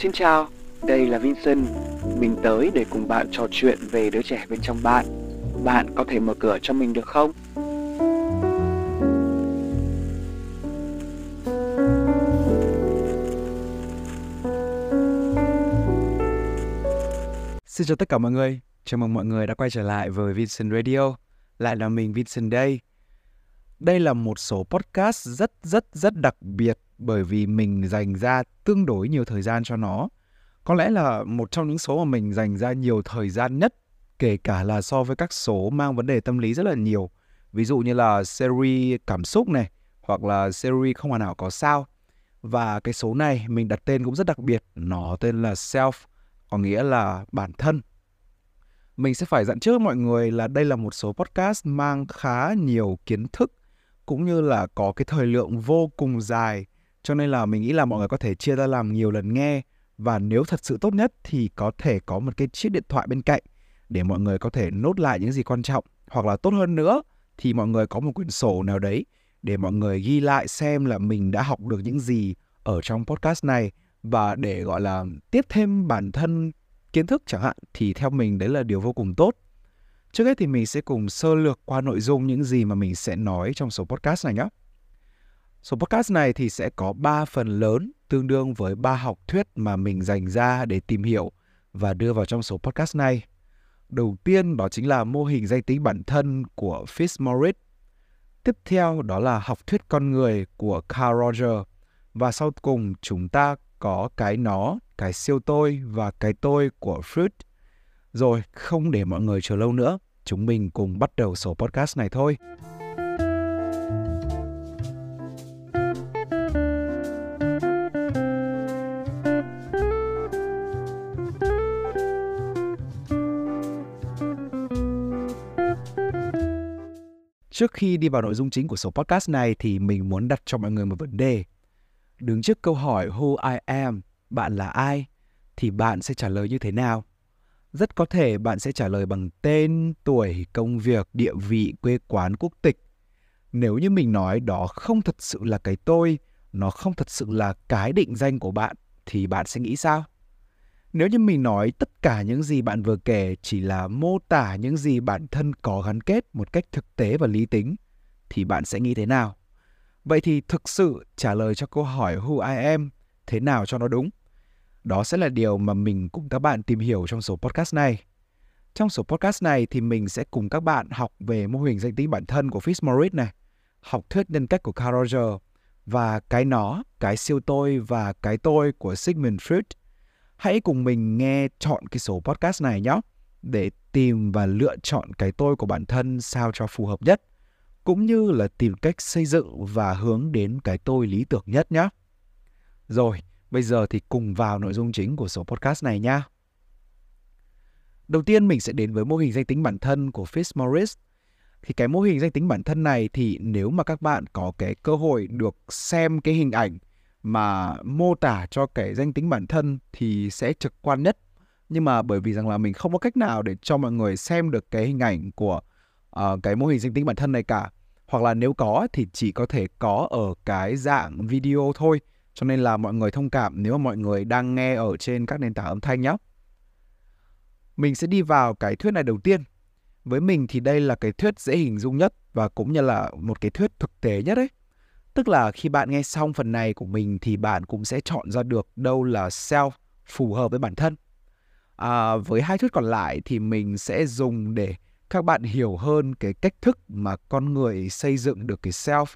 Xin chào, đây là Vincent. Mình tới để cùng bạn trò chuyện về đứa trẻ bên trong bạn. Bạn có thể mở cửa cho mình được không? Xin chào tất cả mọi người, chào mừng mọi người đã quay trở lại với Vincent Radio. Lại là mình Vincent đây. Đây là một số podcast rất rất rất đặc biệt bởi vì mình dành ra tương đối nhiều thời gian cho nó. Có lẽ là một trong những số mà mình dành ra nhiều thời gian nhất, kể cả là so với các số mang vấn đề tâm lý rất là nhiều. Ví dụ như là series cảm xúc này, hoặc là series không hoàn hảo có sao. Và cái số này mình đặt tên cũng rất đặc biệt, nó tên là Self, có nghĩa là bản thân. Mình sẽ phải dặn trước mọi người là đây là một số podcast mang khá nhiều kiến thức cũng như là có cái thời lượng vô cùng dài. Cho nên là mình nghĩ là mọi người có thể chia ra làm nhiều lần nghe. Và nếu thật sự tốt nhất thì có thể có một cái chiếc điện thoại bên cạnh để mọi người có thể nốt lại những gì quan trọng. Hoặc là tốt hơn nữa thì mọi người có một quyển sổ nào đấy để mọi người ghi lại xem là mình đã học được những gì ở trong podcast này. Và để, gọi là, tiếp thêm bản thân kiến thức chẳng hạn thì theo mình đấy là điều vô cùng tốt. Trước hết thì mình sẽ cùng sơ lược qua nội dung những gì mà mình sẽ nói trong số podcast này nhé. Số podcast này thì sẽ có 3 phần lớn tương đương với ba học thuyết mà mình dành ra để tìm hiểu và đưa vào trong số podcast này. Đầu tiên đó chính là mô hình danh tính bản thân của Fitzmaurice. Tiếp theo đó là học thuyết con người của Carl Roger. Và sau cùng chúng ta có cái nó, cái siêu tôi và cái tôi của Freud. Rồi, không để mọi người chờ lâu nữa, chúng mình cùng bắt đầu số podcast này thôi. Trước khi đi vào nội dung chính của số podcast này thì mình muốn đặt cho mọi người một vấn đề. Đứng trước câu hỏi Who I am, bạn là ai? Thì bạn sẽ trả lời như thế nào? Rất có thể bạn sẽ trả lời bằng tên, tuổi, công việc, địa vị, quê quán, quốc tịch. Nếu như mình nói đó không thật sự là cái tôi, nó không thật sự là cái định danh của bạn, thì bạn sẽ nghĩ sao? Nếu như mình nói tất cả những gì bạn vừa kể chỉ là mô tả những gì bản thân có gắn kết một cách thực tế và lý tính, thì bạn sẽ nghĩ thế nào? Vậy thì thực sự trả lời cho câu hỏi Who I am thế nào cho nó đúng? Đó sẽ là điều mà mình cùng các bạn tìm hiểu trong số podcast này. Trong số podcast này thì mình sẽ cùng các bạn học về mô hình danh tính bản thân của Fitzmaurice này, học thuyết nhân cách của Carl Roger và cái nó, cái siêu tôi và cái tôi của Sigmund Freud – hãy cùng mình nghe chọn cái số podcast này nhé để tìm và lựa chọn cái tôi của bản thân sao cho phù hợp nhất cũng như là tìm cách xây dựng và hướng đến cái tôi lý tưởng nhất nhé. Rồi, bây giờ thì cùng vào nội dung chính của số podcast này nha. Đầu tiên mình sẽ đến với mô hình danh tính bản thân của Fitzmaurice. Thì cái mô hình danh tính bản thân này thì nếu mà các bạn có cái cơ hội được xem cái hình ảnh mà mô tả cho cái danh tính bản thân thì sẽ trực quan nhất nhưng mà bởi vì rằng là mình không có cách nào để cho mọi người xem được cái hình ảnh của uh, cái mô hình danh tính bản thân này cả hoặc là nếu có thì chỉ có thể có ở cái dạng video thôi cho nên là mọi người thông cảm nếu mà mọi người đang nghe ở trên các nền tảng âm thanh nhé mình sẽ đi vào cái thuyết này đầu tiên. Với mình thì đây là cái thuyết dễ hình dung nhất và cũng như là một cái thuyết thực tế nhất ấy Tức là khi bạn nghe xong phần này của mình thì bạn cũng sẽ chọn ra được đâu là self phù hợp với bản thân. À, với hai thuyết còn lại thì mình sẽ dùng để các bạn hiểu hơn cái cách thức mà con người xây dựng được cái self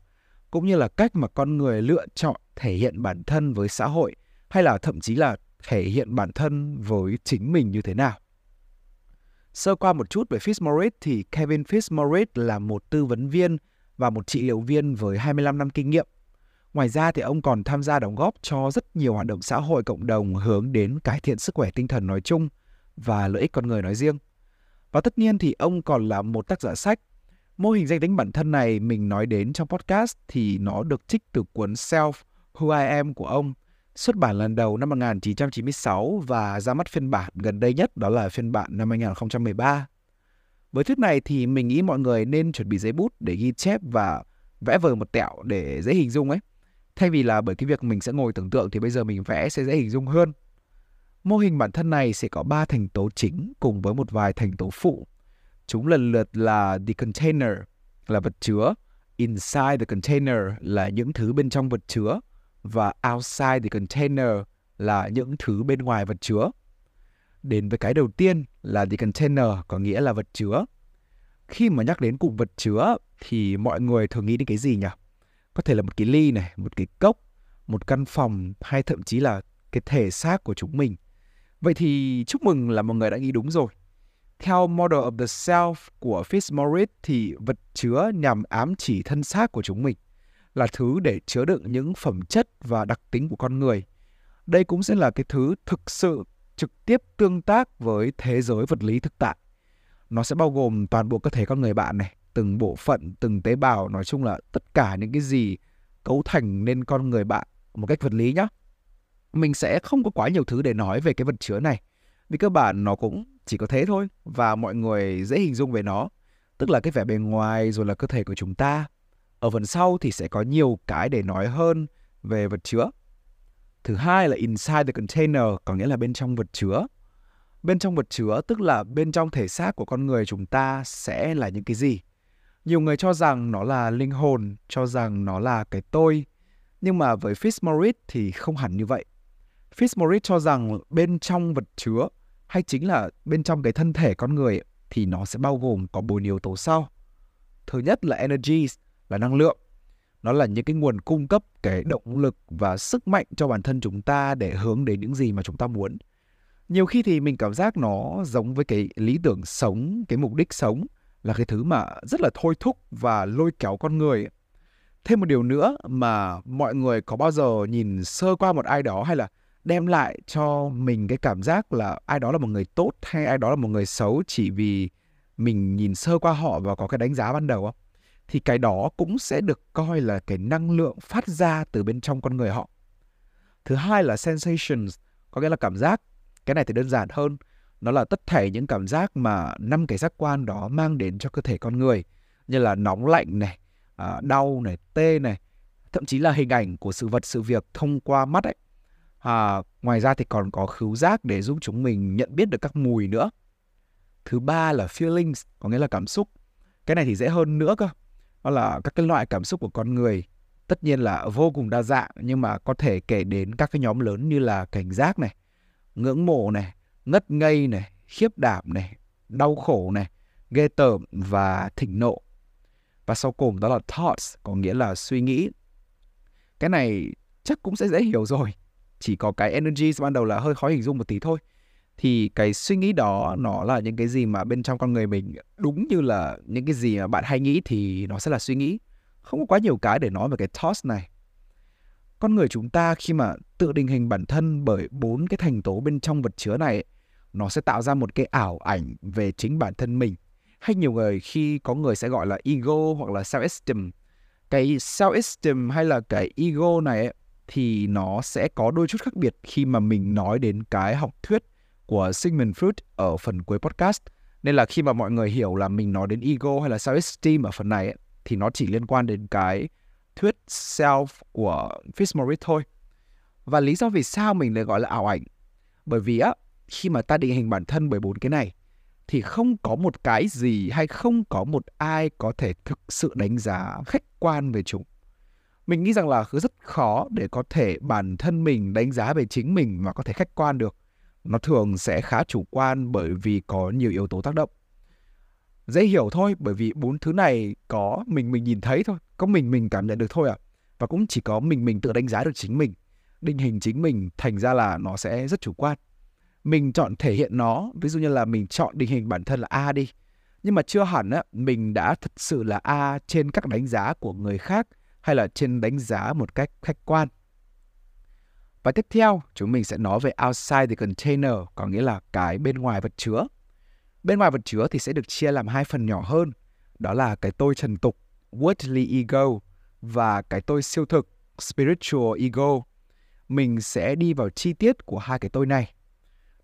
cũng như là cách mà con người lựa chọn thể hiện bản thân với xã hội, hay là thậm chí là thể hiện bản thân với chính mình như thế nào. Sơ qua một chút về Fitzmaurice thì Kevin Fitzmaurice là một tư vấn viên và một trị liệu viên với 25 năm kinh nghiệm. Ngoài ra thì ông còn tham gia đóng góp cho rất nhiều hoạt động xã hội cộng đồng hướng đến cải thiện sức khỏe tinh thần nói chung và lợi ích con người nói riêng. Và tất nhiên thì ông còn là một tác giả sách. Mô hình danh tính bản thân này mình nói đến trong podcast thì nó được trích từ cuốn Self, Who I Am của ông, xuất bản lần đầu năm 1996 và ra mắt phiên bản gần đây nhất đó là phiên bản năm 2013. Với thuyết này thì mình nghĩ mọi người nên chuẩn bị giấy bút để ghi chép và vẽ vời một tẹo để dễ hình dung ấy. Thay vì là bởi cái việc mình sẽ ngồi tưởng tượng thì bây giờ mình vẽ sẽ dễ hình dung hơn. Mô hình bản thân này sẽ có 3 thành tố chính cùng với một vài thành tố phụ. Chúng lần lượt là the container là vật chứa, inside the container là những thứ bên trong vật chứa và outside the container là những thứ bên ngoài vật chứa. Đến với cái đầu tiên là the container có nghĩa là vật chứa. Khi mà nhắc đến cụm vật chứa thì mọi người thường nghĩ đến cái gì nhỉ? Có thể là một cái ly này, một cái cốc, một căn phòng hay thậm chí là cái thể xác của chúng mình. Vậy thì chúc mừng là mọi người đã nghĩ đúng rồi. Theo Model of the Self của Fitzmaurice thì vật chứa nhằm ám chỉ thân xác của chúng mình là thứ để chứa đựng những phẩm chất và đặc tính của con người. Đây cũng sẽ là cái thứ thực sự trực tiếp tương tác với thế giới vật lý thực tại. Nó sẽ bao gồm toàn bộ cơ thể con người bạn này, từng bộ phận, từng tế bào, nói chung là tất cả những cái gì cấu thành nên con người bạn một cách vật lý nhé. Mình sẽ không có quá nhiều thứ để nói về cái vật chứa này. Vì cơ bản nó cũng chỉ có thế thôi và mọi người dễ hình dung về nó. Tức là cái vẻ bề ngoài rồi là cơ thể của chúng ta. Ở phần sau thì sẽ có nhiều cái để nói hơn về vật chứa. Thứ hai là inside the container, có nghĩa là bên trong vật chứa. Bên trong vật chứa tức là bên trong thể xác của con người chúng ta sẽ là những cái gì? Nhiều người cho rằng nó là linh hồn, cho rằng nó là cái tôi. Nhưng mà với Fitzmaurice thì không hẳn như vậy. Fitzmaurice cho rằng bên trong vật chứa hay chính là bên trong cái thân thể con người thì nó sẽ bao gồm có bốn yếu tố sau. Thứ nhất là energy, là năng lượng. Nó là những cái nguồn cung cấp cái động lực và sức mạnh cho bản thân chúng ta để hướng đến những gì mà chúng ta muốn. Nhiều khi thì mình cảm giác nó giống với cái lý tưởng sống, cái mục đích sống là cái thứ mà rất là thôi thúc và lôi kéo con người. Thêm một điều nữa mà mọi người có bao giờ nhìn sơ qua một ai đó hay là đem lại cho mình cái cảm giác là ai đó là một người tốt hay ai đó là một người xấu chỉ vì mình nhìn sơ qua họ và có cái đánh giá ban đầu không? Thì cái đó cũng sẽ được coi là cái năng lượng phát ra từ bên trong con người họ. Thứ hai là sensations, có nghĩa là cảm giác. Cái này thì đơn giản hơn. Nó là tất thảy những cảm giác mà năm cái giác quan đó mang đến cho cơ thể con người. Như là nóng lạnh này, à, đau này, tê này, thậm chí là hình ảnh của sự vật, sự việc thông qua mắt ấy À, ngoài ra thì còn có khứu giác để giúp chúng mình nhận biết được các mùi nữa. Thứ ba là feelings, có nghĩa là cảm xúc. Cái này thì dễ hơn nữa cơ. Đó là các cái loại cảm xúc của con người. Tất nhiên là vô cùng đa dạng nhưng mà có thể kể đến các cái nhóm lớn như là cảnh giác này, ngưỡng mộ này, ngất ngây này, khiếp đảm này, đau khổ này, ghê tởm và thịnh nộ. Và sau cùng đó là thoughts, có nghĩa là suy nghĩ. Cái này chắc cũng sẽ dễ hiểu rồi chỉ có cái energy ban đầu là hơi khó hình dung một tí thôi. Thì cái suy nghĩ đó nó là những cái gì mà bên trong con người mình, đúng như là những cái gì mà bạn hay nghĩ thì nó sẽ là suy nghĩ. Không có quá nhiều cái để nói về cái toss này. Con người chúng ta khi mà tự định hình bản thân bởi bốn cái thành tố bên trong vật chứa này, nó sẽ tạo ra một cái ảo ảnh về chính bản thân mình. Hay nhiều người khi có người sẽ gọi là ego hoặc là self esteem cái self esteem hay là cái ego này thì nó sẽ có đôi chút khác biệt khi mà mình nói đến cái học thuyết của Sigmund Freud ở phần cuối podcast. Nên là khi mà mọi người hiểu là mình nói đến ego hay là self-esteem ở phần này ấy, thì nó chỉ liên quan đến cái thuyết self của Fitzmaurice thôi. Và lý do vì sao mình lại gọi là ảo ảnh? Bởi vì á, khi mà ta định hình bản thân bởi bốn cái này thì không có một cái gì hay không có một ai có thể thực sự đánh giá khách quan về chúng mình nghĩ rằng là rất khó để có thể bản thân mình đánh giá về chính mình mà có thể khách quan được. Nó thường sẽ khá chủ quan bởi vì có nhiều yếu tố tác động. Dễ hiểu thôi, bởi vì bốn thứ này có mình mình nhìn thấy thôi, có mình mình cảm nhận được thôi à và cũng chỉ có mình mình tự đánh giá được chính mình. Định hình chính mình thành ra là nó sẽ rất chủ quan. Mình chọn thể hiện nó, ví dụ như là mình chọn định hình bản thân là a đi. Nhưng mà chưa hẳn á, mình đã thật sự là a trên các đánh giá của người khác hay là trên đánh giá một cách khách quan. Và tiếp theo, chúng mình sẽ nói về outside the container, có nghĩa là cái bên ngoài vật chứa. Bên ngoài vật chứa thì sẽ được chia làm hai phần nhỏ hơn, đó là cái tôi trần tục, worldly ego, và cái tôi siêu thực, spiritual ego. Mình sẽ đi vào chi tiết của hai cái tôi này.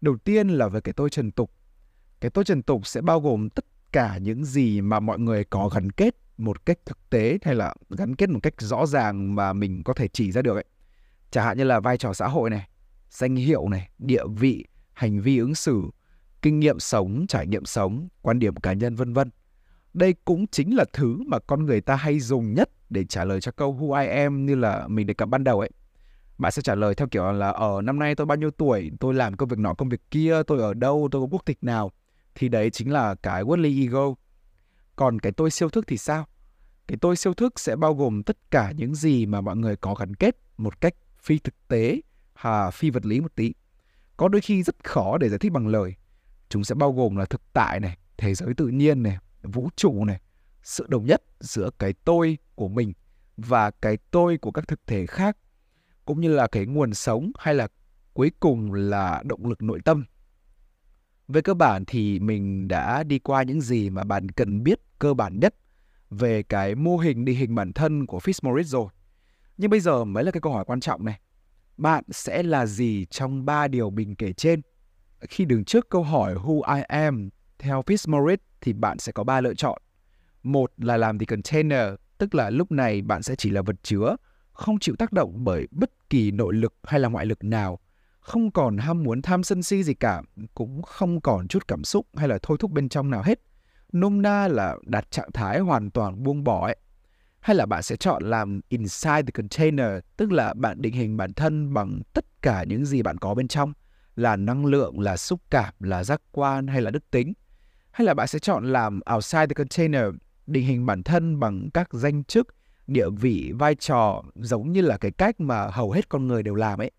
Đầu tiên là về cái tôi trần tục. Cái tôi trần tục sẽ bao gồm tất cả những gì mà mọi người có gắn kết một cách thực tế hay là gắn kết một cách rõ ràng mà mình có thể chỉ ra được ấy. Chẳng hạn như là vai trò xã hội này, danh hiệu này, địa vị, hành vi ứng xử, kinh nghiệm sống, trải nghiệm sống, quan điểm cá nhân vân vân. Đây cũng chính là thứ mà con người ta hay dùng nhất để trả lời cho câu who I am như là mình đề cập ban đầu ấy. Bạn sẽ trả lời theo kiểu là ở năm nay tôi bao nhiêu tuổi, tôi làm công việc nọ công việc kia, tôi ở đâu, tôi có quốc tịch nào. Thì đấy chính là cái worldly ego. Còn cái tôi siêu thức thì sao? Cái tôi siêu thức sẽ bao gồm tất cả những gì mà mọi người có gắn kết một cách phi thực tế, hà phi vật lý một tí. Có đôi khi rất khó để giải thích bằng lời. Chúng sẽ bao gồm là thực tại này, thế giới tự nhiên này, vũ trụ này, sự đồng nhất giữa cái tôi của mình và cái tôi của các thực thể khác, cũng như là cái nguồn sống hay là cuối cùng là động lực nội tâm. Về cơ bản thì mình đã đi qua những gì mà bạn cần biết cơ bản nhất về cái mô hình định hình bản thân của Fitzmaurice rồi. Nhưng bây giờ mới là cái câu hỏi quan trọng này. Bạn sẽ là gì trong ba điều mình kể trên? Khi đứng trước câu hỏi Who I am theo Fitzmaurice thì bạn sẽ có ba lựa chọn. Một là làm the container, tức là lúc này bạn sẽ chỉ là vật chứa, không chịu tác động bởi bất kỳ nội lực hay là ngoại lực nào, không còn ham muốn tham sân si gì cả, cũng không còn chút cảm xúc hay là thôi thúc bên trong nào hết. Nôm na là đạt trạng thái hoàn toàn buông bỏ ấy. Hay là bạn sẽ chọn làm inside the container, tức là bạn định hình bản thân bằng tất cả những gì bạn có bên trong, là năng lượng, là xúc cảm, là giác quan hay là đức tính. Hay là bạn sẽ chọn làm outside the container, định hình bản thân bằng các danh chức, địa vị, vai trò giống như là cái cách mà hầu hết con người đều làm ấy.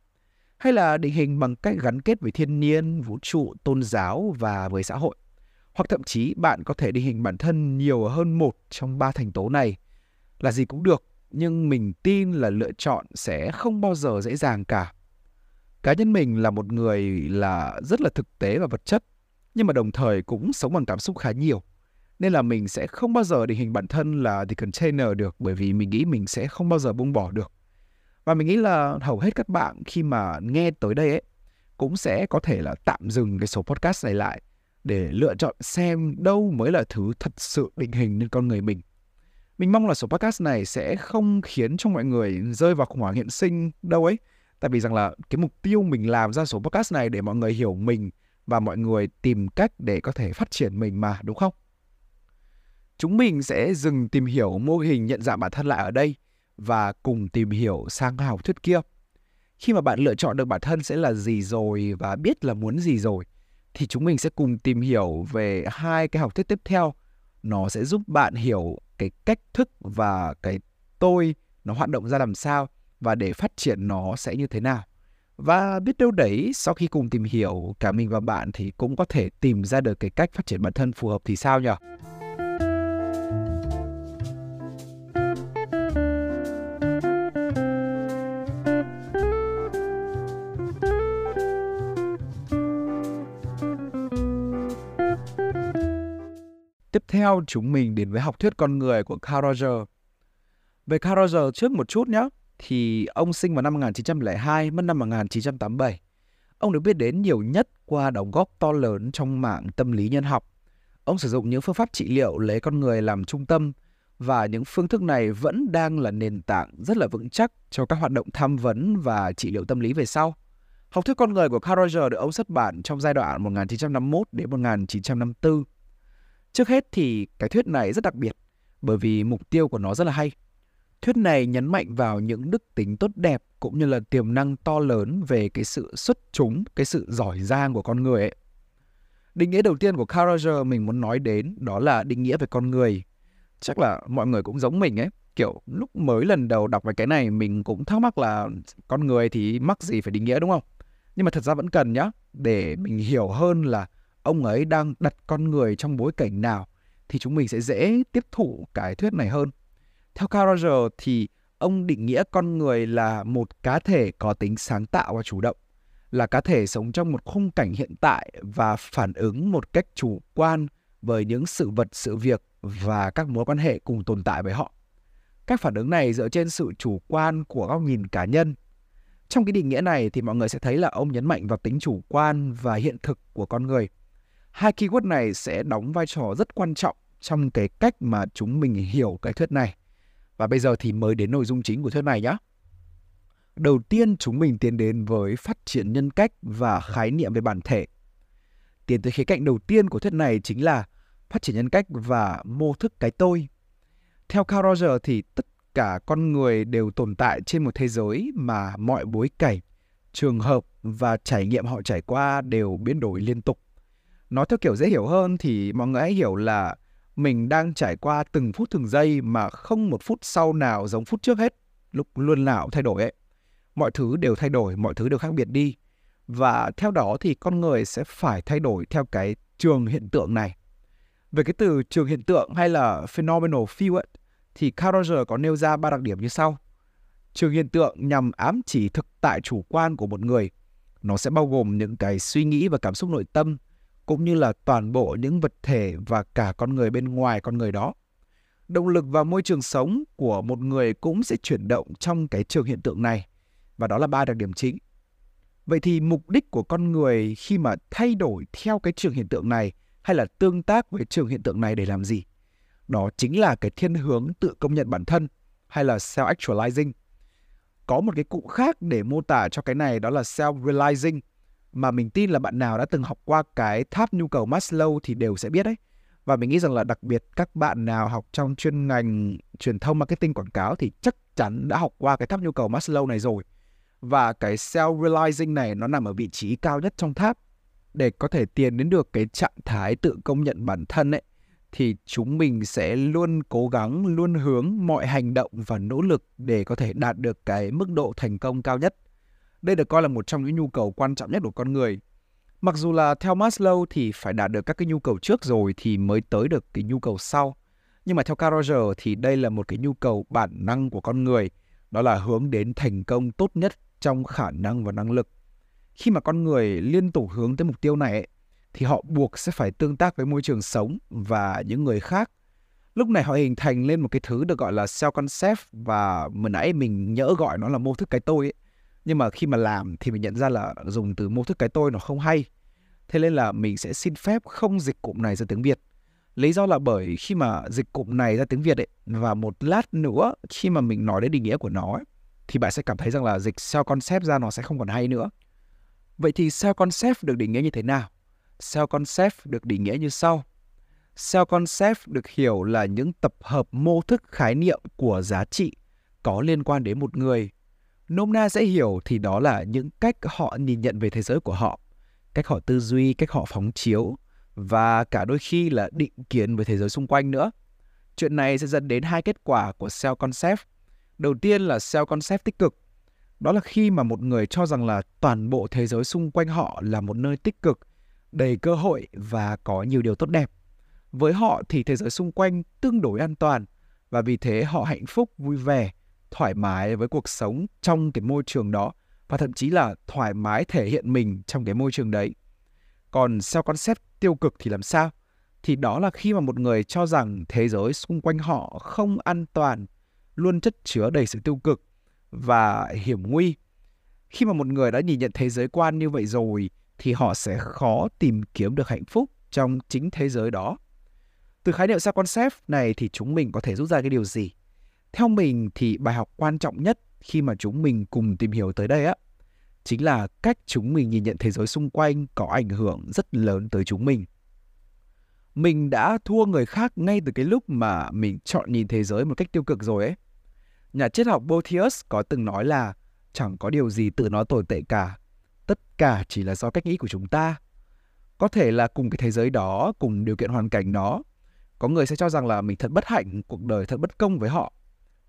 Hay là định hình bằng cách gắn kết với thiên nhiên, vũ trụ, tôn giáo và với xã hội. Hoặc thậm chí bạn có thể định hình bản thân nhiều hơn một trong ba thành tố này. Là gì cũng được, nhưng mình tin là lựa chọn sẽ không bao giờ dễ dàng cả. Cá nhân mình là một người là rất là thực tế và vật chất, nhưng mà đồng thời cũng sống bằng cảm xúc khá nhiều nên là mình sẽ không bao giờ định hình bản thân là the container được bởi vì mình nghĩ mình sẽ không bao giờ buông bỏ được và mình nghĩ là hầu hết các bạn khi mà nghe tới đây ấy cũng sẽ có thể là tạm dừng cái số podcast này lại để lựa chọn xem đâu mới là thứ thật sự định hình nên con người mình. Mình mong là số podcast này sẽ không khiến cho mọi người rơi vào khủng hoảng hiện sinh đâu ấy. Tại vì rằng là cái mục tiêu mình làm ra số podcast này để mọi người hiểu mình và mọi người tìm cách để có thể phát triển mình mà, đúng không? Chúng mình sẽ dừng tìm hiểu mô hình nhận dạng bản thân lại ở đây và cùng tìm hiểu sang học thuyết kia. Khi mà bạn lựa chọn được bản thân sẽ là gì rồi và biết là muốn gì rồi, thì chúng mình sẽ cùng tìm hiểu về hai cái học thuyết tiếp theo. Nó sẽ giúp bạn hiểu cái cách thức và cái tôi nó hoạt động ra làm sao và để phát triển nó sẽ như thế nào. Và biết đâu đấy, sau khi cùng tìm hiểu cả mình và bạn thì cũng có thể tìm ra được cái cách phát triển bản thân phù hợp thì sao nhỉ? Tiếp theo chúng mình đến với học thuyết con người của Carl Roger. Về Carl Roger trước một chút nhé, thì ông sinh vào năm 1902, mất năm 1987. Ông được biết đến nhiều nhất qua đóng góp to lớn trong mạng tâm lý nhân học. Ông sử dụng những phương pháp trị liệu lấy con người làm trung tâm và những phương thức này vẫn đang là nền tảng rất là vững chắc cho các hoạt động tham vấn và trị liệu tâm lý về sau. Học thuyết con người của Carl Roger được ông xuất bản trong giai đoạn 1951 đến 1954 Trước hết thì cái thuyết này rất đặc biệt bởi vì mục tiêu của nó rất là hay. Thuyết này nhấn mạnh vào những đức tính tốt đẹp cũng như là tiềm năng to lớn về cái sự xuất chúng, cái sự giỏi giang của con người ấy. Định nghĩa đầu tiên của Carl Roger mình muốn nói đến đó là định nghĩa về con người. Chắc là mọi người cũng giống mình ấy, kiểu lúc mới lần đầu đọc về cái này mình cũng thắc mắc là con người thì mắc gì phải định nghĩa đúng không? Nhưng mà thật ra vẫn cần nhá, để mình hiểu hơn là ông ấy đang đặt con người trong bối cảnh nào thì chúng mình sẽ dễ tiếp thụ cái thuyết này hơn. Theo Carl Roger thì ông định nghĩa con người là một cá thể có tính sáng tạo và chủ động, là cá thể sống trong một khung cảnh hiện tại và phản ứng một cách chủ quan với những sự vật, sự việc và các mối quan hệ cùng tồn tại với họ. Các phản ứng này dựa trên sự chủ quan của góc nhìn cá nhân. Trong cái định nghĩa này thì mọi người sẽ thấy là ông nhấn mạnh vào tính chủ quan và hiện thực của con người hai keyword này sẽ đóng vai trò rất quan trọng trong cái cách mà chúng mình hiểu cái thuyết này. Và bây giờ thì mới đến nội dung chính của thuyết này nhé. Đầu tiên chúng mình tiến đến với phát triển nhân cách và khái niệm về bản thể. Tiến tới khía cạnh đầu tiên của thuyết này chính là phát triển nhân cách và mô thức cái tôi. Theo Carl Roger thì tất cả con người đều tồn tại trên một thế giới mà mọi bối cảnh, trường hợp và trải nghiệm họ trải qua đều biến đổi liên tục. Nói theo kiểu dễ hiểu hơn thì mọi người hãy hiểu là mình đang trải qua từng phút từng giây mà không một phút sau nào giống phút trước hết, lúc luôn nào thay đổi ấy. Mọi thứ đều thay đổi, mọi thứ đều khác biệt đi. Và theo đó thì con người sẽ phải thay đổi theo cái trường hiện tượng này. Về cái từ trường hiện tượng hay là phenomenal field ấy, thì Carl Roger có nêu ra ba đặc điểm như sau. Trường hiện tượng nhằm ám chỉ thực tại chủ quan của một người. Nó sẽ bao gồm những cái suy nghĩ và cảm xúc nội tâm, cũng như là toàn bộ những vật thể và cả con người bên ngoài con người đó. Động lực và môi trường sống của một người cũng sẽ chuyển động trong cái trường hiện tượng này. Và đó là ba đặc điểm chính. Vậy thì mục đích của con người khi mà thay đổi theo cái trường hiện tượng này hay là tương tác với trường hiện tượng này để làm gì? Đó chính là cái thiên hướng tự công nhận bản thân hay là self-actualizing. Có một cái cụ khác để mô tả cho cái này đó là self-realizing mà mình tin là bạn nào đã từng học qua cái tháp nhu cầu Maslow thì đều sẽ biết đấy. Và mình nghĩ rằng là đặc biệt các bạn nào học trong chuyên ngành truyền thông marketing quảng cáo thì chắc chắn đã học qua cái tháp nhu cầu Maslow này rồi. Và cái self-realizing này nó nằm ở vị trí cao nhất trong tháp để có thể tiến đến được cái trạng thái tự công nhận bản thân ấy, thì chúng mình sẽ luôn cố gắng, luôn hướng mọi hành động và nỗ lực để có thể đạt được cái mức độ thành công cao nhất đây được coi là một trong những nhu cầu quan trọng nhất của con người mặc dù là theo Maslow thì phải đạt được các cái nhu cầu trước rồi thì mới tới được cái nhu cầu sau nhưng mà theo Carl Roger thì đây là một cái nhu cầu bản năng của con người đó là hướng đến thành công tốt nhất trong khả năng và năng lực khi mà con người liên tục hướng tới mục tiêu này ấy, thì họ buộc sẽ phải tương tác với môi trường sống và những người khác. Lúc này họ hình thành lên một cái thứ được gọi là self concept và vừa nãy mình nhỡ gọi nó là mô thức cái tôi ấy. Nhưng mà khi mà làm thì mình nhận ra là dùng từ mô thức cái tôi nó không hay. Thế nên là mình sẽ xin phép không dịch cụm này ra tiếng Việt. Lý do là bởi khi mà dịch cụm này ra tiếng Việt ấy và một lát nữa khi mà mình nói đến định nghĩa của nó ấy, thì bạn sẽ cảm thấy rằng là dịch self concept ra nó sẽ không còn hay nữa. Vậy thì self concept được định nghĩa như thế nào? Self concept được định nghĩa như sau. Self concept được hiểu là những tập hợp mô thức khái niệm của giá trị có liên quan đến một người. Nôm na dễ hiểu thì đó là những cách họ nhìn nhận về thế giới của họ, cách họ tư duy, cách họ phóng chiếu và cả đôi khi là định kiến với thế giới xung quanh nữa. Chuyện này sẽ dẫn đến hai kết quả của self concept. Đầu tiên là self concept tích cực. Đó là khi mà một người cho rằng là toàn bộ thế giới xung quanh họ là một nơi tích cực đầy cơ hội và có nhiều điều tốt đẹp. Với họ thì thế giới xung quanh tương đối an toàn và vì thế họ hạnh phúc, vui vẻ, thoải mái với cuộc sống trong cái môi trường đó và thậm chí là thoải mái thể hiện mình trong cái môi trường đấy. Còn self concept tiêu cực thì làm sao? Thì đó là khi mà một người cho rằng thế giới xung quanh họ không an toàn, luôn chất chứa đầy sự tiêu cực và hiểm nguy. Khi mà một người đã nhìn nhận thế giới quan như vậy rồi thì họ sẽ khó tìm kiếm được hạnh phúc trong chính thế giới đó. Từ khái niệm self concept này thì chúng mình có thể rút ra cái điều gì? Theo mình thì bài học quan trọng nhất khi mà chúng mình cùng tìm hiểu tới đây á chính là cách chúng mình nhìn nhận thế giới xung quanh có ảnh hưởng rất lớn tới chúng mình. Mình đã thua người khác ngay từ cái lúc mà mình chọn nhìn thế giới một cách tiêu cực rồi ấy. Nhà triết học Boethius có từng nói là chẳng có điều gì tự nó tồi tệ cả, tất cả chỉ là do cách nghĩ của chúng ta có thể là cùng cái thế giới đó cùng điều kiện hoàn cảnh đó có người sẽ cho rằng là mình thật bất hạnh cuộc đời thật bất công với họ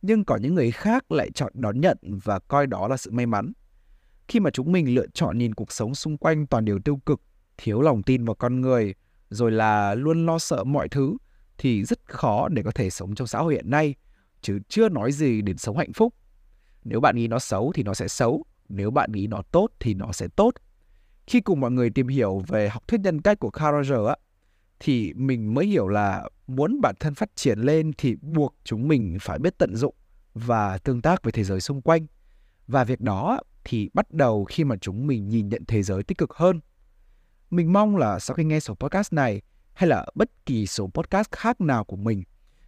nhưng có những người khác lại chọn đón nhận và coi đó là sự may mắn khi mà chúng mình lựa chọn nhìn cuộc sống xung quanh toàn điều tiêu cực thiếu lòng tin vào con người rồi là luôn lo sợ mọi thứ thì rất khó để có thể sống trong xã hội hiện nay chứ chưa nói gì đến sống hạnh phúc nếu bạn nghĩ nó xấu thì nó sẽ xấu nếu bạn nghĩ nó tốt thì nó sẽ tốt. Khi cùng mọi người tìm hiểu về học thuyết nhân cách của Carl Roger á, thì mình mới hiểu là muốn bản thân phát triển lên thì buộc chúng mình phải biết tận dụng và tương tác với thế giới xung quanh. Và việc đó thì bắt đầu khi mà chúng mình nhìn nhận thế giới tích cực hơn. Mình mong là sau khi nghe số podcast này hay là bất kỳ số podcast khác nào của mình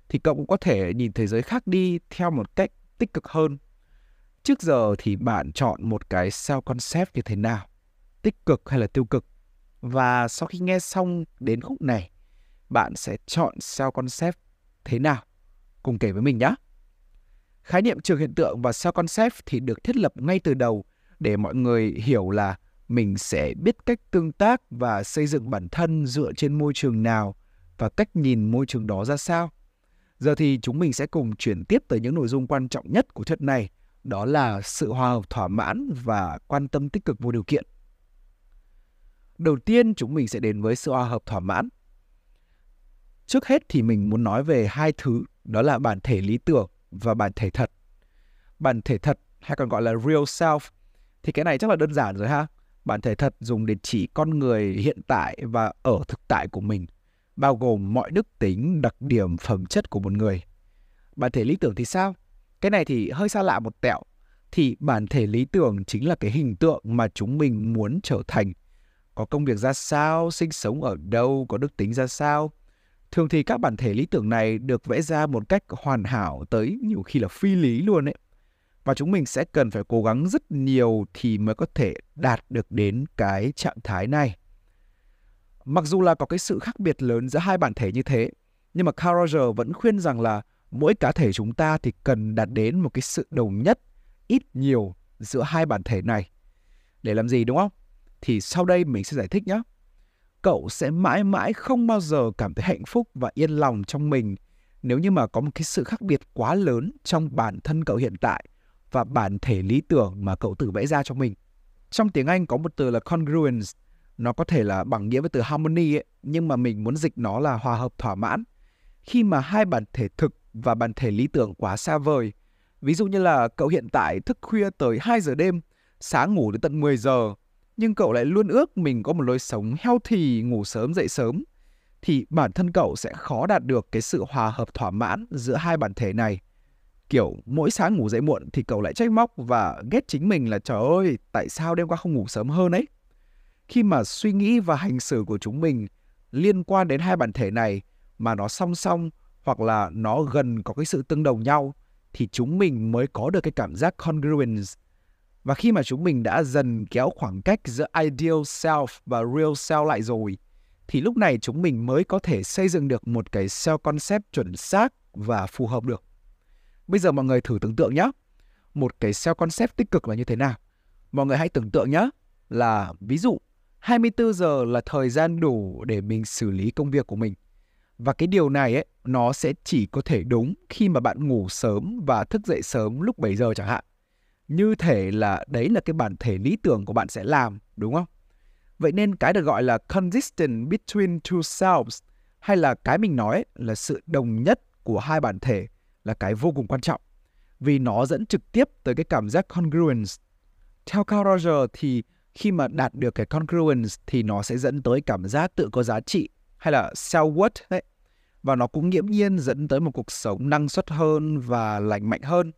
thì cậu cũng có thể nhìn thế giới khác đi theo một cách tích cực hơn trước giờ thì bạn chọn một cái self concept như thế nào tích cực hay là tiêu cực và sau khi nghe xong đến khúc này bạn sẽ chọn self concept thế nào cùng kể với mình nhé khái niệm trường hiện tượng và self concept thì được thiết lập ngay từ đầu để mọi người hiểu là mình sẽ biết cách tương tác và xây dựng bản thân dựa trên môi trường nào và cách nhìn môi trường đó ra sao. Giờ thì chúng mình sẽ cùng chuyển tiếp tới những nội dung quan trọng nhất của thuyết này, đó là sự hòa hợp thỏa mãn và quan tâm tích cực vô điều kiện. Đầu tiên chúng mình sẽ đến với sự hòa hợp thỏa mãn. Trước hết thì mình muốn nói về hai thứ, đó là bản thể lý tưởng và bản thể thật. Bản thể thật hay còn gọi là real self thì cái này chắc là đơn giản rồi ha. Bản thể thật dùng để chỉ con người hiện tại và ở thực tại của mình bao gồm mọi đức tính đặc điểm phẩm chất của một người. Bản thể lý tưởng thì sao? Cái này thì hơi xa lạ một tẹo. Thì bản thể lý tưởng chính là cái hình tượng mà chúng mình muốn trở thành. Có công việc ra sao sinh sống ở đâu có đức tính ra sao thường thì các bản thể lý tưởng này được vẽ ra một cách hoàn hảo tới nhiều khi là phi lý luôn ấy và chúng mình sẽ cần phải cố gắng rất nhiều thì mới có thể đạt được đến cái trạng thái này. Mặc dù là có cái sự khác biệt lớn giữa hai bản thể như thế, nhưng mà Carl Roger vẫn khuyên rằng là mỗi cá thể chúng ta thì cần đạt đến một cái sự đồng nhất ít nhiều giữa hai bản thể này. Để làm gì đúng không? Thì sau đây mình sẽ giải thích nhé. Cậu sẽ mãi mãi không bao giờ cảm thấy hạnh phúc và yên lòng trong mình nếu như mà có một cái sự khác biệt quá lớn trong bản thân cậu hiện tại và bản thể lý tưởng mà cậu tự vẽ ra cho mình. Trong tiếng Anh có một từ là congruence, nó có thể là bằng nghĩa với từ harmony ấy, nhưng mà mình muốn dịch nó là hòa hợp thỏa mãn. Khi mà hai bản thể thực và bản thể lý tưởng quá xa vời, ví dụ như là cậu hiện tại thức khuya tới 2 giờ đêm, sáng ngủ đến tận 10 giờ, nhưng cậu lại luôn ước mình có một lối sống healthy, ngủ sớm dậy sớm, thì bản thân cậu sẽ khó đạt được cái sự hòa hợp thỏa mãn giữa hai bản thể này. Kiểu mỗi sáng ngủ dậy muộn thì cậu lại trách móc và ghét chính mình là trời ơi tại sao đêm qua không ngủ sớm hơn ấy? Khi mà suy nghĩ và hành xử của chúng mình liên quan đến hai bản thể này mà nó song song hoặc là nó gần có cái sự tương đồng nhau thì chúng mình mới có được cái cảm giác congruence và khi mà chúng mình đã dần kéo khoảng cách giữa ideal self và real self lại rồi thì lúc này chúng mình mới có thể xây dựng được một cái self concept chuẩn xác và phù hợp được Bây giờ mọi người thử tưởng tượng nhé. Một cái self concept tích cực là như thế nào? Mọi người hãy tưởng tượng nhé. Là ví dụ 24 giờ là thời gian đủ để mình xử lý công việc của mình. Và cái điều này ấy, nó sẽ chỉ có thể đúng khi mà bạn ngủ sớm và thức dậy sớm lúc 7 giờ chẳng hạn. Như thể là đấy là cái bản thể lý tưởng của bạn sẽ làm, đúng không? Vậy nên cái được gọi là consistent between two selves hay là cái mình nói là sự đồng nhất của hai bản thể là cái vô cùng quan trọng vì nó dẫn trực tiếp tới cái cảm giác congruence. Theo Carl Roger thì khi mà đạt được cái congruence thì nó sẽ dẫn tới cảm giác tự có giá trị hay là self-worth đấy. Và nó cũng nghiễm nhiên dẫn tới một cuộc sống năng suất hơn và lành mạnh hơn.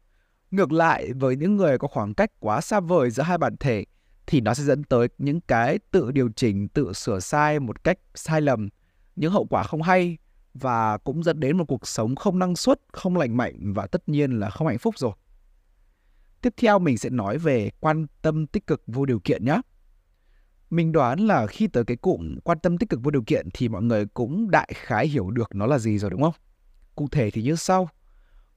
Ngược lại với những người có khoảng cách quá xa vời giữa hai bản thể thì nó sẽ dẫn tới những cái tự điều chỉnh, tự sửa sai một cách sai lầm, những hậu quả không hay và cũng dẫn đến một cuộc sống không năng suất, không lành mạnh và tất nhiên là không hạnh phúc rồi. Tiếp theo mình sẽ nói về quan tâm tích cực vô điều kiện nhé. Mình đoán là khi tới cái cụm quan tâm tích cực vô điều kiện thì mọi người cũng đại khái hiểu được nó là gì rồi đúng không? Cụ thể thì như sau.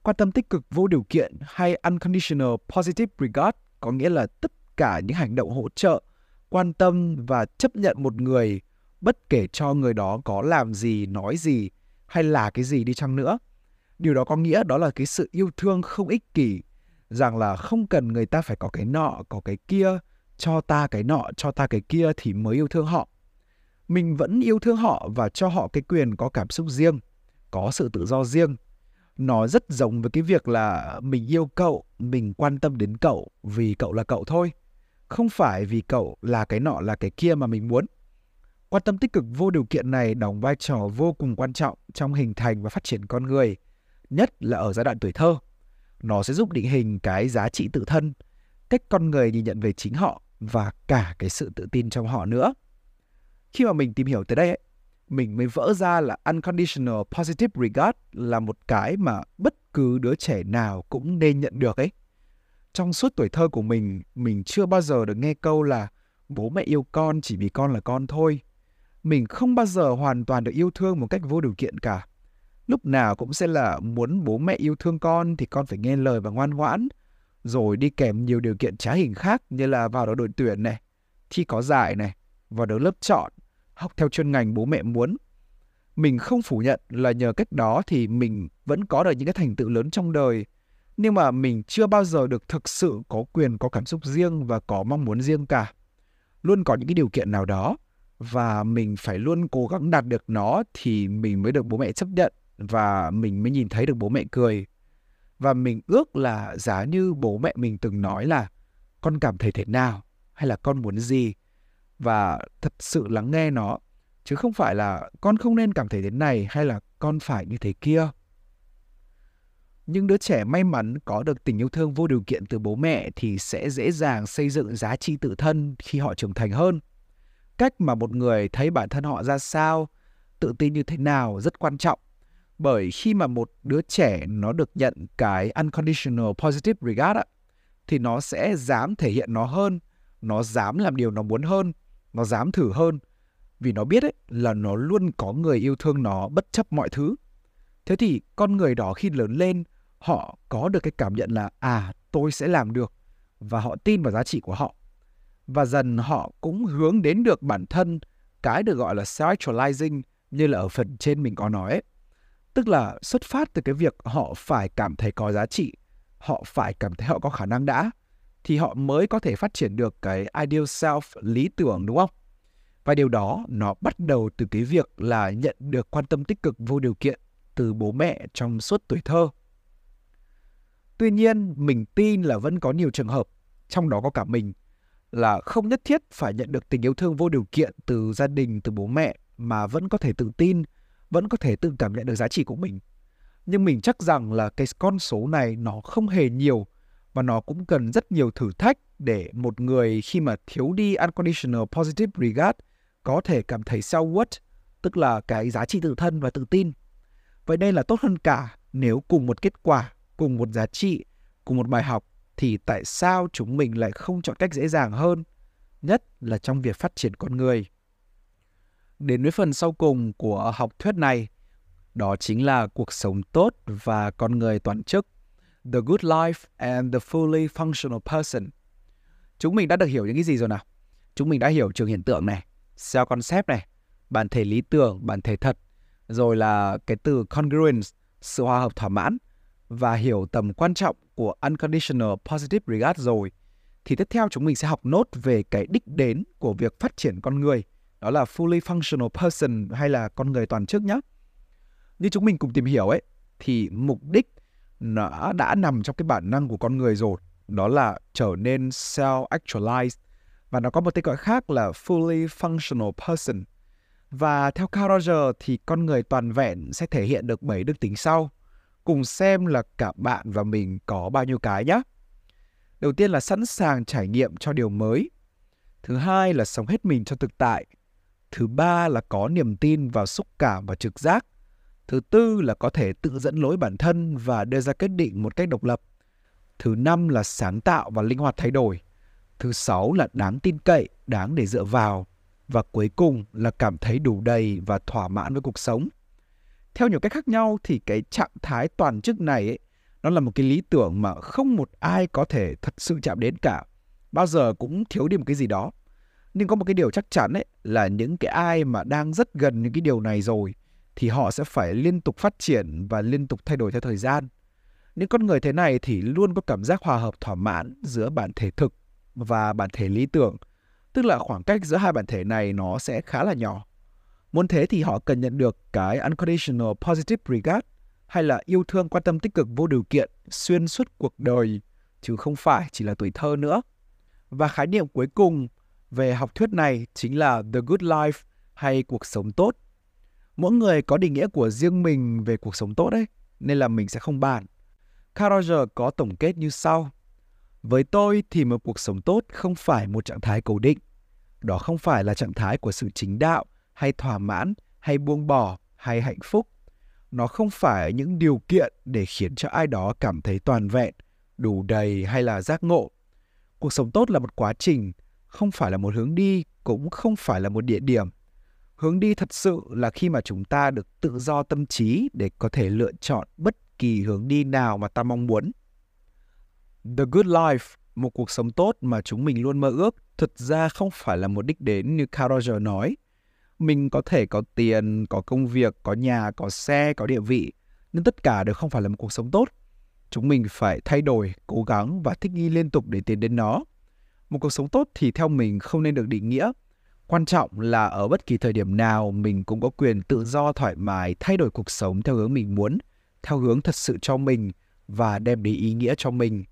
Quan tâm tích cực vô điều kiện hay unconditional positive regard có nghĩa là tất cả những hành động hỗ trợ, quan tâm và chấp nhận một người bất kể cho người đó có làm gì, nói gì hay là cái gì đi chăng nữa. Điều đó có nghĩa đó là cái sự yêu thương không ích kỷ rằng là không cần người ta phải có cái nọ có cái kia cho ta cái nọ cho ta cái kia thì mới yêu thương họ. Mình vẫn yêu thương họ và cho họ cái quyền có cảm xúc riêng có sự tự do riêng nó rất giống với cái việc là mình yêu cậu mình quan tâm đến cậu vì cậu là cậu thôi không phải vì cậu là cái nọ là cái kia mà mình muốn Quan tâm tích cực vô điều kiện này đóng vai trò vô cùng quan trọng trong hình thành và phát triển con người, nhất là ở giai đoạn tuổi thơ. Nó sẽ giúp định hình cái giá trị tự thân, cách con người nhìn nhận về chính họ và cả cái sự tự tin trong họ nữa. Khi mà mình tìm hiểu tới đây ấy, mình mới vỡ ra là unconditional positive regard là một cái mà bất cứ đứa trẻ nào cũng nên nhận được ấy. trong suốt tuổi thơ của mình, mình chưa bao giờ được nghe câu là bố mẹ yêu con chỉ vì con là con thôi. Mình không bao giờ hoàn toàn được yêu thương một cách vô điều kiện cả. Lúc nào cũng sẽ là muốn bố mẹ yêu thương con thì con phải nghe lời và ngoan ngoãn. Rồi đi kèm nhiều điều kiện trá hình khác như là vào đó đội tuyển này, thi có giải này, vào được lớp chọn, học theo chuyên ngành bố mẹ muốn. Mình không phủ nhận là nhờ cách đó thì mình vẫn có được những cái thành tựu lớn trong đời – nhưng mà mình chưa bao giờ được thực sự có quyền, có cảm xúc riêng và có mong muốn riêng cả. Luôn có những cái điều kiện nào đó và mình phải luôn cố gắng đạt được nó thì mình mới được bố mẹ chấp nhận và mình mới nhìn thấy được bố mẹ cười. Và mình ước là giá như bố mẹ mình từng nói là con cảm thấy thế nào? Hay là con muốn gì? Và thật sự lắng nghe nó. Chứ không phải là con không nên cảm thấy thế này hay là con phải như thế kia. Những đứa trẻ may mắn có được tình yêu thương vô điều kiện từ bố mẹ thì sẽ dễ dàng xây dựng giá trị tự thân khi họ trưởng thành hơn. Cách mà một người thấy bản thân họ ra sao, tự tin như thế nào rất quan trọng. Bởi khi mà một đứa trẻ nó được nhận cái unconditional positive regard thì nó sẽ dám thể hiện nó hơn, nó dám làm điều nó muốn hơn nó dám thử hơn. Vì nó biết ấy, là nó luôn có người yêu thương nó bất chấp mọi thứ. Thế thì con người đó khi lớn lên họ có được cái cảm nhận là à tôi sẽ làm được và họ tin vào giá trị của họ. Và dần họ cũng hướng đến được bản thân cái được gọi là self-actualizing như là ở phần trên mình có nói ấy. Tức là xuất phát từ cái việc họ phải cảm thấy có giá trị, họ phải cảm thấy họ có khả năng đã thì họ mới có thể phát triển được cái ideal self lý tưởng đúng không? Và điều đó nó bắt đầu từ cái việc là nhận được quan tâm tích cực vô điều kiện từ bố mẹ trong suốt tuổi thơ. Tuy nhiên, mình tin là vẫn có nhiều trường hợp, trong đó có cả mình, là không nhất thiết phải nhận được tình yêu thương vô điều kiện từ gia đình, từ bố mẹ mà vẫn có thể tự tin, vẫn có thể tự cảm nhận được giá trị của mình. Nhưng mình chắc rằng là cái con số này nó không hề nhiều và nó cũng cần rất nhiều thử thách để một người khi mà thiếu đi unconditional positive regard có thể cảm thấy self-worth, tức là cái giá trị tự thân và tự tin. Vậy nên là tốt hơn cả nếu cùng một kết quả cùng một giá trị, cùng một bài học thì tại sao chúng mình lại không chọn cách dễ dàng hơn, nhất là trong việc phát triển con người. Đến với phần sau cùng của học thuyết này, đó chính là cuộc sống tốt và con người toàn chức, The Good Life and the Fully Functional Person. Chúng mình đã được hiểu những cái gì rồi nào? Chúng mình đã hiểu trường hiện tượng này, self concept này, bản thể lý tưởng, bản thể thật, rồi là cái từ congruence, sự hòa hợp thỏa mãn, và hiểu tầm quan trọng của unconditional positive regard rồi thì tiếp theo chúng mình sẽ học nốt về cái đích đến của việc phát triển con người đó là fully functional person hay là con người toàn chức nhé. Như chúng mình cùng tìm hiểu ấy thì mục đích nó đã nằm trong cái bản năng của con người rồi đó là trở nên self actualized và nó có một tên gọi khác là fully functional person. Và theo Carl Roger thì con người toàn vẹn sẽ thể hiện được bảy đức tính sau cùng xem là cả bạn và mình có bao nhiêu cái nhé. Đầu tiên là sẵn sàng trải nghiệm cho điều mới. Thứ hai là sống hết mình cho thực tại. Thứ ba là có niềm tin vào xúc cảm và trực giác. Thứ tư là có thể tự dẫn lối bản thân và đưa ra quyết định một cách độc lập. Thứ năm là sáng tạo và linh hoạt thay đổi. Thứ sáu là đáng tin cậy, đáng để dựa vào. Và cuối cùng là cảm thấy đủ đầy và thỏa mãn với cuộc sống theo nhiều cách khác nhau thì cái trạng thái toàn chức này ấy, nó là một cái lý tưởng mà không một ai có thể thật sự chạm đến cả bao giờ cũng thiếu đi một cái gì đó nhưng có một cái điều chắc chắn ấy là những cái ai mà đang rất gần những cái điều này rồi thì họ sẽ phải liên tục phát triển và liên tục thay đổi theo thời gian những con người thế này thì luôn có cảm giác hòa hợp, thỏa mãn giữa bản thể thực và bản thể lý tưởng, tức là khoảng cách giữa hai bản thể này nó sẽ khá là nhỏ Muốn thế thì họ cần nhận được cái unconditional positive regard hay là yêu thương, quan tâm tích cực, vô điều kiện, xuyên suốt cuộc đời, chứ không phải chỉ là tuổi thơ nữa. Và khái niệm cuối cùng về học thuyết này chính là the good life hay cuộc sống tốt. Mỗi người có định nghĩa của riêng mình về cuộc sống tốt đấy, nên là mình sẽ không bàn. Carl Roger có tổng kết như sau. Với tôi thì một cuộc sống tốt không phải một trạng thái cố định. Đó không phải là trạng thái của sự chính đạo hay thỏa mãn hay buông bỏ hay hạnh phúc nó không phải những điều kiện để khiến cho ai đó cảm thấy toàn vẹn đủ đầy hay là giác ngộ. Cuộc sống tốt là một quá trình, không phải là một hướng đi, cũng không phải là một địa điểm. Hướng đi thật sự là khi mà chúng ta được tự do tâm trí để có thể lựa chọn bất kỳ hướng đi nào mà ta mong muốn. The good life, một cuộc sống tốt mà chúng mình luôn mơ ước, thực ra không phải là một đích đến như Carl Roger nói. Mình có thể có tiền, có công việc, có nhà, có xe, có địa vị, nhưng tất cả đều không phải là một cuộc sống tốt. Chúng mình phải thay đổi, cố gắng và thích nghi liên tục để tiến đến nó. Một cuộc sống tốt thì theo mình không nên được định nghĩa. Quan trọng là ở bất kỳ thời điểm nào mình cũng có quyền tự do thoải mái thay đổi cuộc sống theo hướng mình muốn, theo hướng thật sự cho mình và đem đến ý nghĩa cho mình.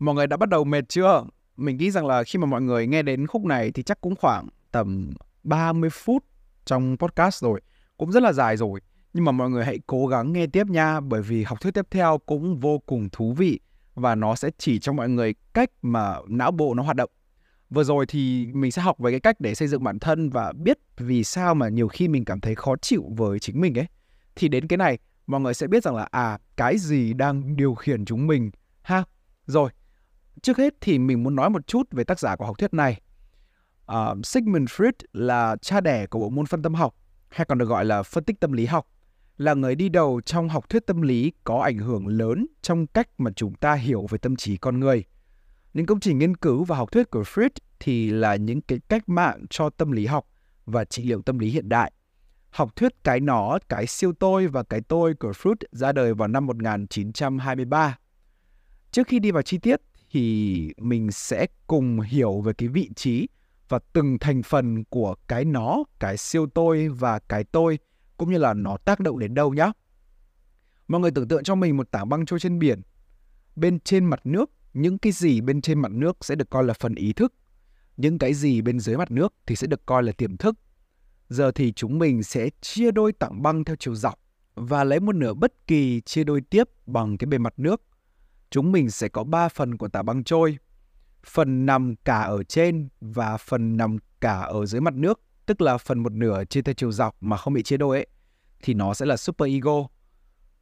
Mọi người đã bắt đầu mệt chưa? Mình nghĩ rằng là khi mà mọi người nghe đến khúc này thì chắc cũng khoảng tầm 30 phút trong podcast rồi. Cũng rất là dài rồi. Nhưng mà mọi người hãy cố gắng nghe tiếp nha bởi vì học thuyết tiếp theo cũng vô cùng thú vị và nó sẽ chỉ cho mọi người cách mà não bộ nó hoạt động. Vừa rồi thì mình sẽ học về cái cách để xây dựng bản thân và biết vì sao mà nhiều khi mình cảm thấy khó chịu với chính mình ấy. Thì đến cái này mọi người sẽ biết rằng là à cái gì đang điều khiển chúng mình ha. Rồi, Trước hết thì mình muốn nói một chút về tác giả của học thuyết này. Uh, Sigmund Freud là cha đẻ của bộ môn phân tâm học, hay còn được gọi là phân tích tâm lý học, là người đi đầu trong học thuyết tâm lý có ảnh hưởng lớn trong cách mà chúng ta hiểu về tâm trí con người. Những công trình nghiên cứu và học thuyết của Freud thì là những cái cách mạng cho tâm lý học và trị liệu tâm lý hiện đại. Học thuyết cái nó, cái siêu tôi và cái tôi của Freud ra đời vào năm 1923. Trước khi đi vào chi tiết thì mình sẽ cùng hiểu về cái vị trí và từng thành phần của cái nó, cái siêu tôi và cái tôi cũng như là nó tác động đến đâu nhá. Mọi người tưởng tượng cho mình một tảng băng trôi trên biển. Bên trên mặt nước, những cái gì bên trên mặt nước sẽ được coi là phần ý thức. Những cái gì bên dưới mặt nước thì sẽ được coi là tiềm thức. Giờ thì chúng mình sẽ chia đôi tảng băng theo chiều dọc và lấy một nửa bất kỳ chia đôi tiếp bằng cái bề mặt nước – chúng mình sẽ có 3 phần của tảng băng trôi. Phần nằm cả ở trên và phần nằm cả ở dưới mặt nước, tức là phần một nửa chia theo chiều dọc mà không bị chia đôi ấy, thì nó sẽ là super ego.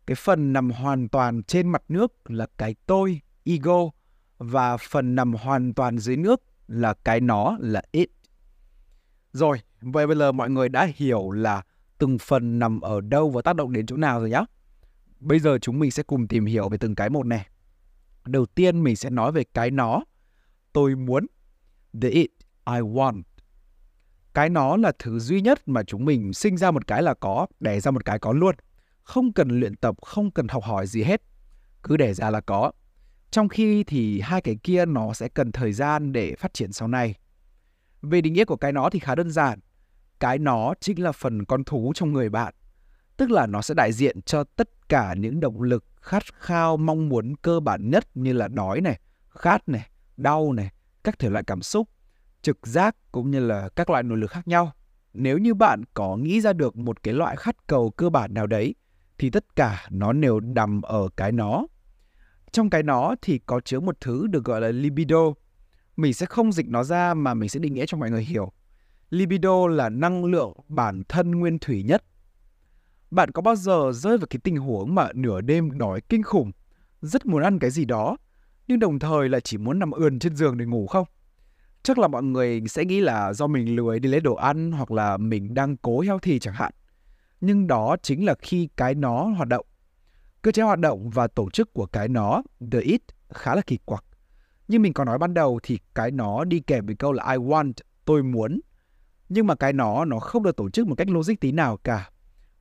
Cái phần nằm hoàn toàn trên mặt nước là cái tôi, ego, và phần nằm hoàn toàn dưới nước là cái nó là it. Rồi, vậy bây giờ mọi người đã hiểu là từng phần nằm ở đâu và tác động đến chỗ nào rồi nhá. Bây giờ chúng mình sẽ cùng tìm hiểu về từng cái một này. Đầu tiên mình sẽ nói về cái nó. Tôi muốn. The it, I want. Cái nó là thứ duy nhất mà chúng mình sinh ra một cái là có, đẻ ra một cái có luôn. Không cần luyện tập, không cần học hỏi gì hết. Cứ đẻ ra là có. Trong khi thì hai cái kia nó sẽ cần thời gian để phát triển sau này. Về định nghĩa của cái nó thì khá đơn giản. Cái nó chính là phần con thú trong người bạn. Tức là nó sẽ đại diện cho tất cả những động lực khát khao mong muốn cơ bản nhất như là đói này, khát này, đau này, các thể loại cảm xúc, trực giác cũng như là các loại nội lực khác nhau. Nếu như bạn có nghĩ ra được một cái loại khát cầu cơ bản nào đấy thì tất cả nó đều nằm ở cái nó. Trong cái nó thì có chứa một thứ được gọi là libido. Mình sẽ không dịch nó ra mà mình sẽ định nghĩa cho mọi người hiểu. Libido là năng lượng bản thân nguyên thủy nhất bạn có bao giờ rơi vào cái tình huống mà nửa đêm đói kinh khủng, rất muốn ăn cái gì đó, nhưng đồng thời lại chỉ muốn nằm ườn trên giường để ngủ không? Chắc là mọi người sẽ nghĩ là do mình lười đi lấy đồ ăn hoặc là mình đang cố heo thì chẳng hạn. Nhưng đó chính là khi cái nó hoạt động. Cơ chế hoạt động và tổ chức của cái nó, the it, khá là kỳ quặc. Như mình có nói ban đầu thì cái nó đi kèm với câu là I want, tôi muốn. Nhưng mà cái nó nó không được tổ chức một cách logic tí nào cả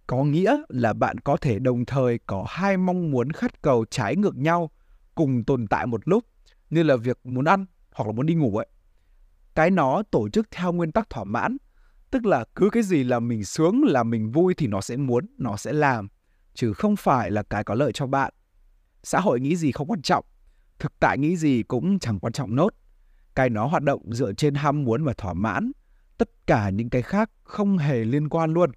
có nghĩa là bạn có thể đồng thời có hai mong muốn khát cầu trái ngược nhau cùng tồn tại một lúc như là việc muốn ăn hoặc là muốn đi ngủ ấy. Cái nó tổ chức theo nguyên tắc thỏa mãn, tức là cứ cái gì là mình sướng là mình vui thì nó sẽ muốn, nó sẽ làm, chứ không phải là cái có lợi cho bạn. Xã hội nghĩ gì không quan trọng, thực tại nghĩ gì cũng chẳng quan trọng nốt. Cái nó hoạt động dựa trên ham muốn và thỏa mãn, tất cả những cái khác không hề liên quan luôn.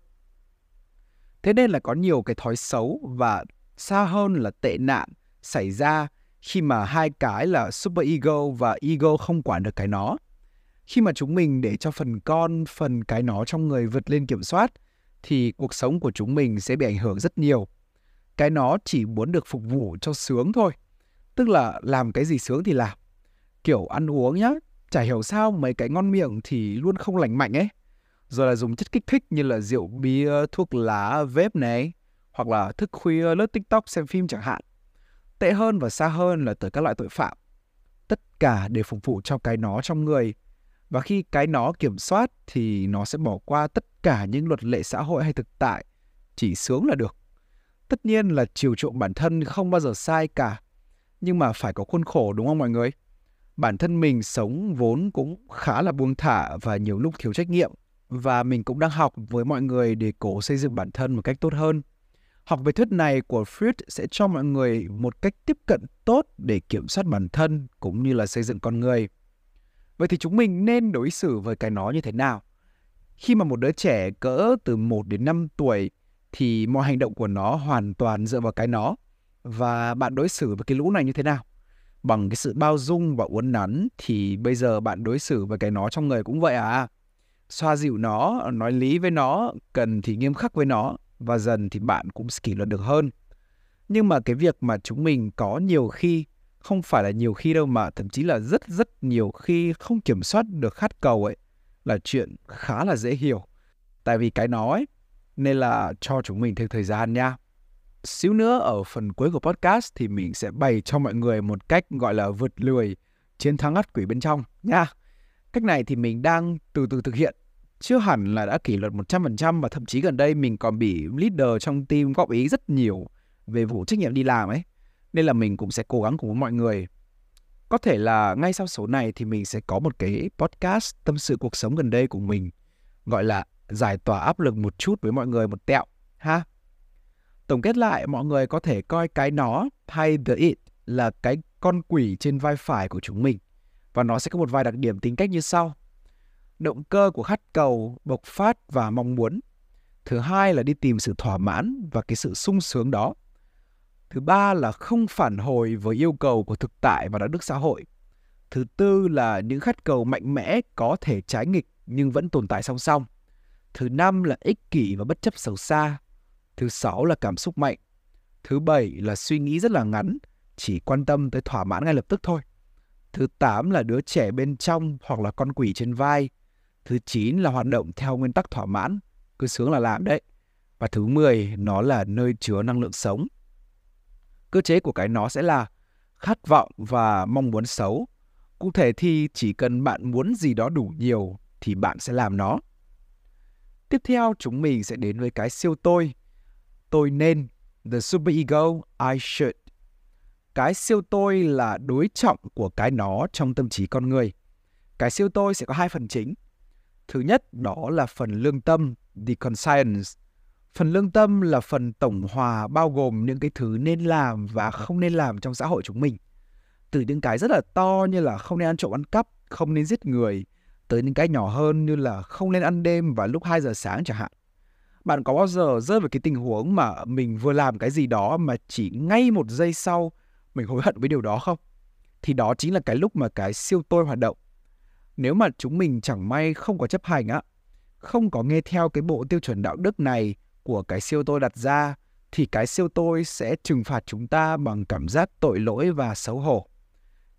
Thế nên là có nhiều cái thói xấu và xa hơn là tệ nạn xảy ra khi mà hai cái là super ego và ego không quản được cái nó. Khi mà chúng mình để cho phần con, phần cái nó trong người vượt lên kiểm soát thì cuộc sống của chúng mình sẽ bị ảnh hưởng rất nhiều. Cái nó chỉ muốn được phục vụ cho sướng thôi. Tức là làm cái gì sướng thì làm. Kiểu ăn uống nhá, chả hiểu sao mấy cái ngon miệng thì luôn không lành mạnh ấy. Rồi là dùng chất kích thích như là rượu bia, thuốc lá, vape này, hoặc là thức khuya lướt TikTok xem phim chẳng hạn. Tệ hơn và xa hơn là tới các loại tội phạm. Tất cả đều phục vụ cho cái nó trong người. Và khi cái nó kiểm soát thì nó sẽ bỏ qua tất cả những luật lệ xã hội hay thực tại. Chỉ sướng là được. Tất nhiên là chiều chuộng bản thân không bao giờ sai cả. Nhưng mà phải có khuôn khổ, đúng không mọi người? Bản thân mình sống vốn cũng khá là buông thả và nhiều lúc thiếu trách nhiệm. Và mình cũng đang học với mọi người để cố xây dựng bản thân một cách tốt hơn. Học về thuyết này của Freud sẽ cho mọi người một cách tiếp cận tốt để kiểm soát bản thân cũng như là xây dựng con người. Vậy thì chúng mình nên đối xử với cái nó như thế nào? Khi mà một đứa trẻ cỡ từ 1 đến 5 tuổi thì mọi hành động của nó hoàn toàn dựa vào cái nó. Và bạn đối xử với cái lũ này như thế nào? Bằng cái sự bao dung và uốn nắn thì bây giờ bạn đối xử với cái nó trong người cũng vậy à? Xoa dịu nó, nói lý với nó, cần thì nghiêm khắc với nó và dần thì bạn cũng kỷ luật được hơn. Nhưng mà cái việc mà chúng mình có nhiều khi, không phải là nhiều khi đâu mà thậm chí là rất rất nhiều khi không kiểm soát được khát cầu ấy, là chuyện khá là dễ hiểu. Tại vì cái nói nên là cho chúng mình thêm thời gian nha. Xíu nữa ở phần cuối của podcast thì mình sẽ bày cho mọi người một cách gọi là vượt lười chiến thắng ắt quỷ bên trong nha. Cách này thì mình đang từ từ thực hiện chưa hẳn là đã kỷ luật 100% và thậm chí gần đây mình còn bị leader trong team góp ý rất nhiều về vụ trách nhiệm đi làm ấy. Nên là mình cũng sẽ cố gắng cùng với mọi người. Có thể là ngay sau số này thì mình sẽ có một cái podcast tâm sự cuộc sống gần đây của mình, gọi là giải tỏa áp lực một chút với mọi người một tẹo, ha. Tổng kết lại, mọi người có thể coi cái nó hay the it là cái con quỷ trên vai phải của chúng mình và nó sẽ có một vài đặc điểm tính cách như sau động cơ của khát cầu, bộc phát và mong muốn. Thứ hai là đi tìm sự thỏa mãn và cái sự sung sướng đó. Thứ ba là không phản hồi với yêu cầu của thực tại và đạo đức xã hội. Thứ tư là những khát cầu mạnh mẽ có thể trái nghịch nhưng vẫn tồn tại song song. Thứ năm là ích kỷ và bất chấp xấu xa. Thứ sáu là cảm xúc mạnh. Thứ bảy là suy nghĩ rất là ngắn, chỉ quan tâm tới thỏa mãn ngay lập tức thôi. Thứ tám là đứa trẻ bên trong hoặc là con quỷ trên vai, Thứ 9 là hoạt động theo nguyên tắc thỏa mãn, cứ sướng là làm đấy. Và thứ 10 nó là nơi chứa năng lượng sống. Cơ chế của cái nó sẽ là khát vọng và mong muốn xấu. Cụ thể thì chỉ cần bạn muốn gì đó đủ nhiều thì bạn sẽ làm nó. Tiếp theo chúng mình sẽ đến với cái siêu tôi. Tôi nên, the super ego, I should. Cái siêu tôi là đối trọng của cái nó trong tâm trí con người. Cái siêu tôi sẽ có hai phần chính. Thứ nhất đó là phần lương tâm, the conscience. Phần lương tâm là phần tổng hòa bao gồm những cái thứ nên làm và không nên làm trong xã hội chúng mình. Từ những cái rất là to như là không nên ăn trộm ăn cắp, không nên giết người, tới những cái nhỏ hơn như là không nên ăn đêm và lúc 2 giờ sáng chẳng hạn. Bạn có bao giờ rơi vào cái tình huống mà mình vừa làm cái gì đó mà chỉ ngay một giây sau mình hối hận với điều đó không? Thì đó chính là cái lúc mà cái siêu tôi hoạt động nếu mà chúng mình chẳng may không có chấp hành á, không có nghe theo cái bộ tiêu chuẩn đạo đức này của cái siêu tôi đặt ra thì cái siêu tôi sẽ trừng phạt chúng ta bằng cảm giác tội lỗi và xấu hổ.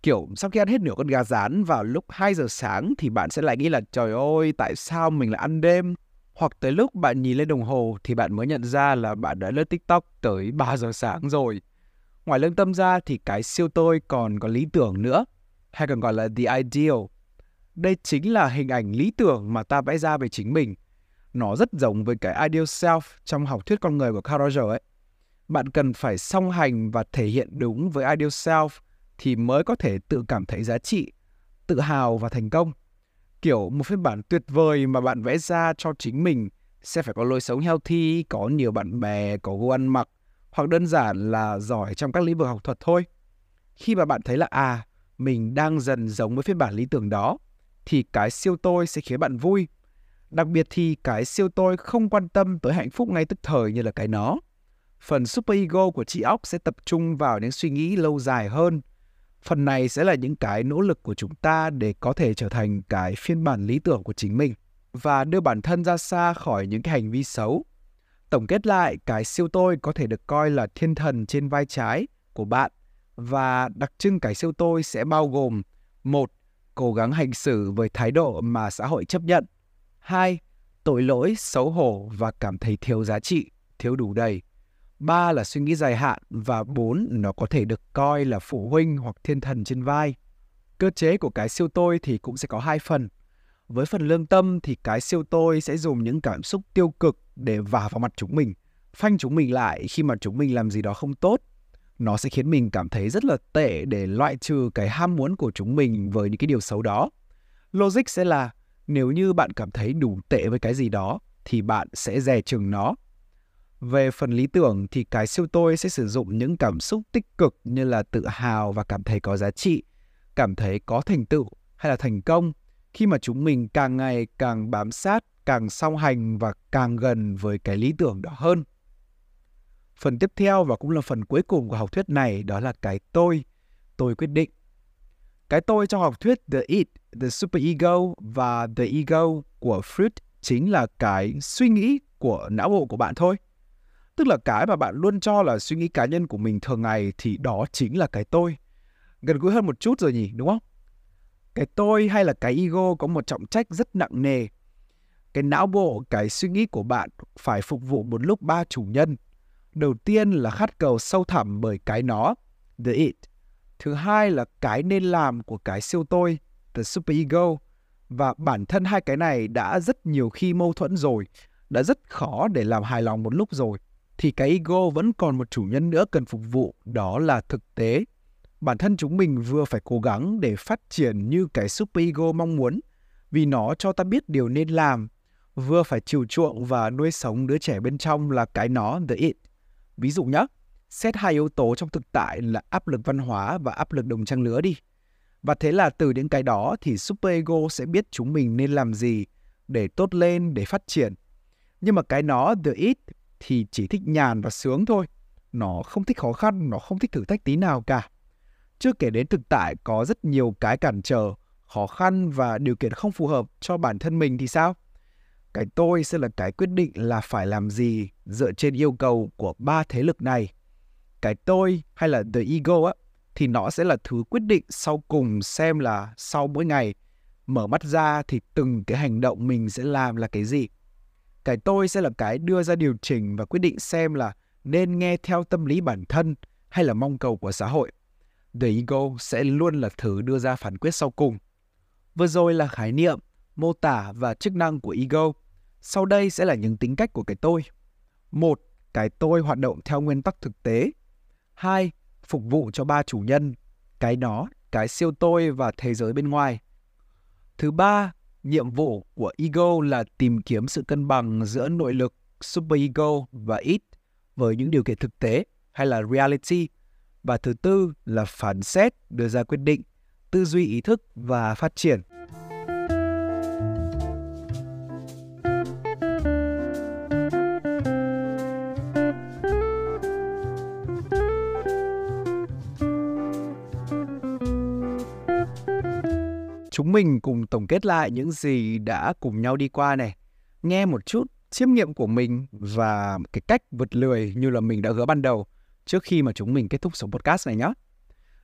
Kiểu sau khi ăn hết nửa con gà rán vào lúc 2 giờ sáng thì bạn sẽ lại nghĩ là trời ơi tại sao mình lại ăn đêm hoặc tới lúc bạn nhìn lên đồng hồ thì bạn mới nhận ra là bạn đã lướt TikTok tới 3 giờ sáng rồi. Ngoài lương tâm ra thì cái siêu tôi còn có lý tưởng nữa, hay còn gọi là the ideal, đây chính là hình ảnh lý tưởng mà ta vẽ ra về chính mình. Nó rất giống với cái ideal self trong học thuyết con người của Carl Rogers ấy. Bạn cần phải song hành và thể hiện đúng với ideal self thì mới có thể tự cảm thấy giá trị, tự hào và thành công. Kiểu một phiên bản tuyệt vời mà bạn vẽ ra cho chính mình sẽ phải có lối sống healthy, có nhiều bạn bè, có gu ăn mặc, hoặc đơn giản là giỏi trong các lĩnh vực học thuật thôi. Khi mà bạn thấy là à, mình đang dần giống với phiên bản lý tưởng đó, thì cái siêu tôi sẽ khiến bạn vui. Đặc biệt thì cái siêu tôi không quan tâm tới hạnh phúc ngay tức thời như là cái nó. Phần super ego của chị óc sẽ tập trung vào những suy nghĩ lâu dài hơn, Phần này sẽ là những cái nỗ lực của chúng ta để có thể trở thành cái phiên bản lý tưởng của chính mình và đưa bản thân ra xa khỏi những cái hành vi xấu. Tổng kết lại, cái siêu tôi có thể được coi là thiên thần trên vai trái của bạn và đặc trưng cái siêu tôi sẽ bao gồm một cố gắng hành xử với thái độ mà xã hội chấp nhận. hai Tội lỗi, xấu hổ và cảm thấy thiếu giá trị, thiếu đủ đầy. ba là suy nghĩ dài hạn và bốn nó có thể được coi là phụ huynh hoặc thiên thần trên vai. Cơ chế của cái siêu tôi thì cũng sẽ có hai phần. Với phần lương tâm thì cái siêu tôi sẽ dùng những cảm xúc tiêu cực để vả vào mặt chúng mình, phanh chúng mình lại khi mà chúng mình làm gì đó không tốt nó sẽ khiến mình cảm thấy rất là tệ để loại trừ cái ham muốn của chúng mình với những cái điều xấu đó. Logic sẽ là nếu như bạn cảm thấy đủ tệ với cái gì đó thì bạn sẽ dè chừng nó. Về phần lý tưởng thì cái siêu tôi sẽ sử dụng những cảm xúc tích cực như là tự hào và cảm thấy có giá trị, cảm thấy có thành tựu hay là thành công khi mà chúng mình càng ngày càng bám sát, càng song hành và càng gần với cái lý tưởng đó hơn. Phần tiếp theo và cũng là phần cuối cùng của học thuyết này đó là cái tôi, tôi quyết định. Cái tôi trong học thuyết The It, The Super Ego và The Ego của Freud chính là cái suy nghĩ của não bộ của bạn thôi. Tức là cái mà bạn luôn cho là suy nghĩ cá nhân của mình thường ngày thì đó chính là cái tôi. Gần gũi hơn một chút rồi nhỉ, đúng không? Cái tôi hay là cái ego có một trọng trách rất nặng nề. Cái não bộ, cái suy nghĩ của bạn phải phục vụ một lúc ba chủ nhân – Đầu tiên là khát cầu sâu thẳm bởi cái nó, the it. Thứ hai là cái nên làm của cái siêu tôi, the super ego. Và bản thân hai cái này đã rất nhiều khi mâu thuẫn rồi, đã rất khó để làm hài lòng một lúc rồi. Thì cái ego vẫn còn một chủ nhân nữa cần phục vụ, đó là thực tế. Bản thân chúng mình vừa phải cố gắng để phát triển như cái super ego mong muốn, vì nó cho ta biết điều nên làm, vừa phải chiều chuộng và nuôi sống đứa trẻ bên trong là cái nó, the it Ví dụ nhé, xét hai yếu tố trong thực tại là áp lực văn hóa và áp lực đồng trang lứa đi. Và thế là từ những cái đó thì superego sẽ biết chúng mình nên làm gì để tốt lên, để phát triển. Nhưng mà cái nó, the it, thì chỉ thích nhàn và sướng thôi. Nó không thích khó khăn, nó không thích thử thách tí nào cả. Chưa kể đến thực tại có rất nhiều cái cản trở, khó khăn và điều kiện không phù hợp cho bản thân mình thì sao? Cái tôi sẽ là cái quyết định là phải làm gì dựa trên yêu cầu của ba thế lực này. Cái tôi hay là the ego á, thì nó sẽ là thứ quyết định sau cùng xem là sau mỗi ngày mở mắt ra thì từng cái hành động mình sẽ làm là cái gì. Cái tôi sẽ là cái đưa ra điều chỉnh và quyết định xem là nên nghe theo tâm lý bản thân hay là mong cầu của xã hội. The ego sẽ luôn là thứ đưa ra phán quyết sau cùng. Vừa rồi là khái niệm mô tả và chức năng của ego sau đây sẽ là những tính cách của cái tôi. Một, cái tôi hoạt động theo nguyên tắc thực tế. Hai, phục vụ cho ba chủ nhân, cái nó, cái siêu tôi và thế giới bên ngoài. Thứ ba, nhiệm vụ của ego là tìm kiếm sự cân bằng giữa nội lực super ego và it với những điều kiện thực tế hay là reality. Và thứ tư là phán xét, đưa ra quyết định, tư duy ý thức và phát triển. Chúng mình cùng tổng kết lại những gì đã cùng nhau đi qua này. Nghe một chút chiêm nghiệm của mình và cái cách vượt lười như là mình đã hứa ban đầu trước khi mà chúng mình kết thúc số podcast này nhé.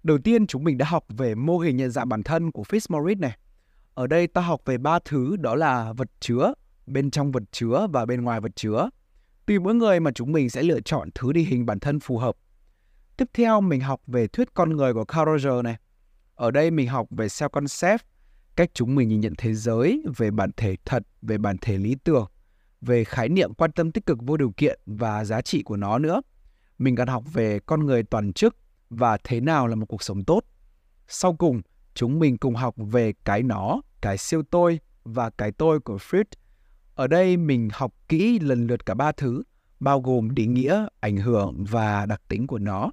Đầu tiên chúng mình đã học về mô hình nhận dạng bản thân của Fitzmaurice này. Ở đây ta học về ba thứ đó là vật chứa, bên trong vật chứa và bên ngoài vật chứa. Tùy mỗi người mà chúng mình sẽ lựa chọn thứ đi hình bản thân phù hợp. Tiếp theo mình học về thuyết con người của Carl Roger này. Ở đây mình học về self concept cách chúng mình nhìn nhận thế giới, về bản thể thật, về bản thể lý tưởng, về khái niệm quan tâm tích cực vô điều kiện và giá trị của nó nữa. Mình cần học về con người toàn chức và thế nào là một cuộc sống tốt. Sau cùng, chúng mình cùng học về cái nó, cái siêu tôi và cái tôi của Freud. Ở đây mình học kỹ lần lượt cả ba thứ, bao gồm định nghĩa, ảnh hưởng và đặc tính của nó.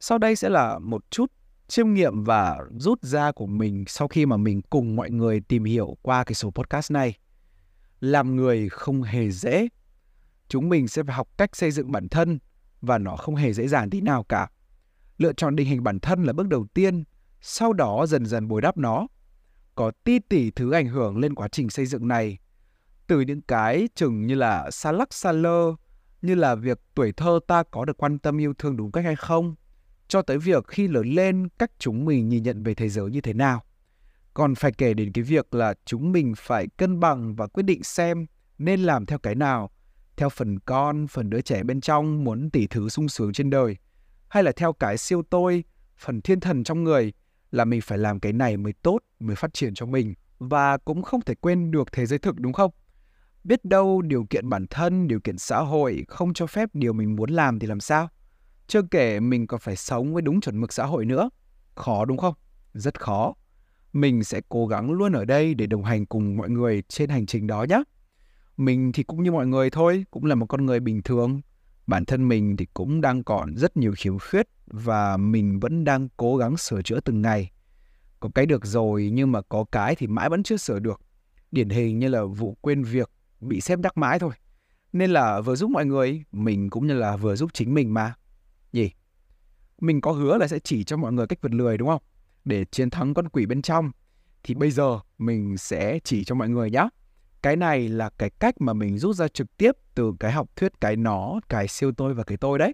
Sau đây sẽ là một chút chiêm nghiệm và rút ra của mình sau khi mà mình cùng mọi người tìm hiểu qua cái số podcast này. Làm người không hề dễ. Chúng mình sẽ phải học cách xây dựng bản thân và nó không hề dễ dàng tí nào cả. Lựa chọn định hình bản thân là bước đầu tiên sau đó dần dần bồi đắp nó. Có ti tỷ thứ ảnh hưởng lên quá trình xây dựng này. Từ những cái chừng như là xa lắc xa lơ, như là việc tuổi thơ ta có được quan tâm yêu thương đúng cách hay không, cho tới việc khi lớn lên cách chúng mình nhìn nhận về thế giới như thế nào. Còn phải kể đến cái việc là chúng mình phải cân bằng và quyết định xem nên làm theo cái nào, theo phần con, phần đứa trẻ bên trong muốn tỷ thứ sung sướng trên đời, hay là theo cái siêu tôi, phần thiên thần trong người là mình phải làm cái này mới tốt, mới phát triển cho mình. Và cũng không thể quên được thế giới thực đúng không? Biết đâu điều kiện bản thân, điều kiện xã hội không cho phép điều mình muốn làm thì làm sao? Chưa kể mình còn phải sống với đúng chuẩn mực xã hội nữa. Khó đúng không? Rất khó. Mình sẽ cố gắng luôn ở đây để đồng hành cùng mọi người trên hành trình đó nhé. Mình thì cũng như mọi người thôi, cũng là một con người bình thường. Bản thân mình thì cũng đang còn rất nhiều khiếm khuyết và mình vẫn đang cố gắng sửa chữa từng ngày. Có cái được rồi nhưng mà có cái thì mãi vẫn chưa sửa được. Điển hình như là vụ quên việc bị xếp đắc mãi thôi. Nên là vừa giúp mọi người, mình cũng như là vừa giúp chính mình mà. Nhỉ? Mình có hứa là sẽ chỉ cho mọi người cách vượt lười đúng không? Để chiến thắng con quỷ bên trong. Thì bây giờ mình sẽ chỉ cho mọi người nhé. Cái này là cái cách mà mình rút ra trực tiếp từ cái học thuyết cái nó, cái siêu tôi và cái tôi đấy.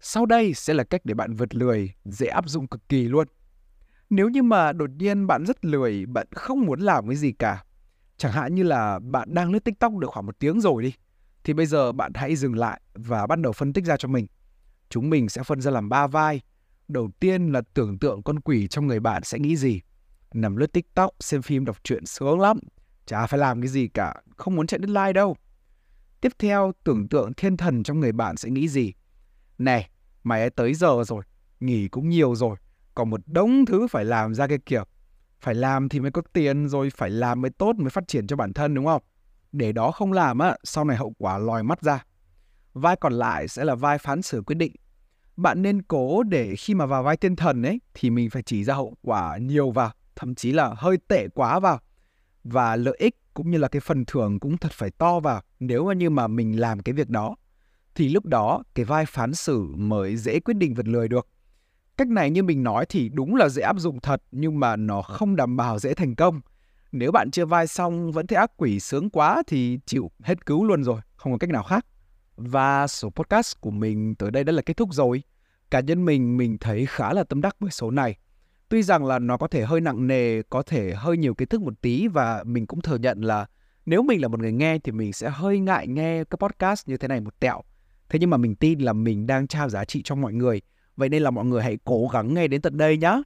Sau đây sẽ là cách để bạn vượt lười, dễ áp dụng cực kỳ luôn. Nếu như mà đột nhiên bạn rất lười, bạn không muốn làm cái gì cả, chẳng hạn như là bạn đang lướt TikTok được khoảng một tiếng rồi đi, thì bây giờ bạn hãy dừng lại và bắt đầu phân tích ra cho mình. Chúng mình sẽ phân ra làm ba vai. Đầu tiên là tưởng tượng con quỷ trong người bạn sẽ nghĩ gì. Nằm lướt TikTok, xem phim, đọc truyện sướng lắm. Chả phải làm cái gì cả, không muốn chạy deadline đâu. Tiếp theo, tưởng tượng thiên thần trong người bạn sẽ nghĩ gì. Này, mày ấy tới giờ rồi, nghỉ cũng nhiều rồi, còn một đống thứ phải làm ra cái kiểu. Phải làm thì mới có tiền rồi, phải làm mới tốt mới phát triển cho bản thân đúng không? Để đó không làm á, sau này hậu quả lòi mắt ra. Vai còn lại sẽ là vai phán xử quyết định. Bạn nên cố để khi mà vào vai thiên thần ấy thì mình phải chỉ ra hậu quả nhiều vào, thậm chí là hơi tệ quá vào. Và lợi ích cũng như là cái phần thưởng cũng thật phải to vào nếu mà như mà mình làm cái việc đó thì lúc đó cái vai phán xử mới dễ quyết định vật lười được. Cách này như mình nói thì đúng là dễ áp dụng thật nhưng mà nó không đảm bảo dễ thành công. Nếu bạn chưa vai xong vẫn thấy ác quỷ sướng quá thì chịu hết cứu luôn rồi, không có cách nào khác. Và số podcast của mình tới đây đã là kết thúc rồi. Cá nhân mình mình thấy khá là tâm đắc với số này. Tuy rằng là nó có thể hơi nặng nề, có thể hơi nhiều kiến thức một tí và mình cũng thừa nhận là nếu mình là một người nghe thì mình sẽ hơi ngại nghe các podcast như thế này một tẹo. Thế nhưng mà mình tin là mình đang trao giá trị cho mọi người. Vậy nên là mọi người hãy cố gắng nghe đến tận đây nhé.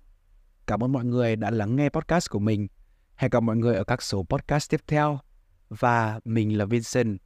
Cảm ơn mọi người đã lắng nghe podcast của mình. Hẹn gặp mọi người ở các số podcast tiếp theo. Và mình là Vincent.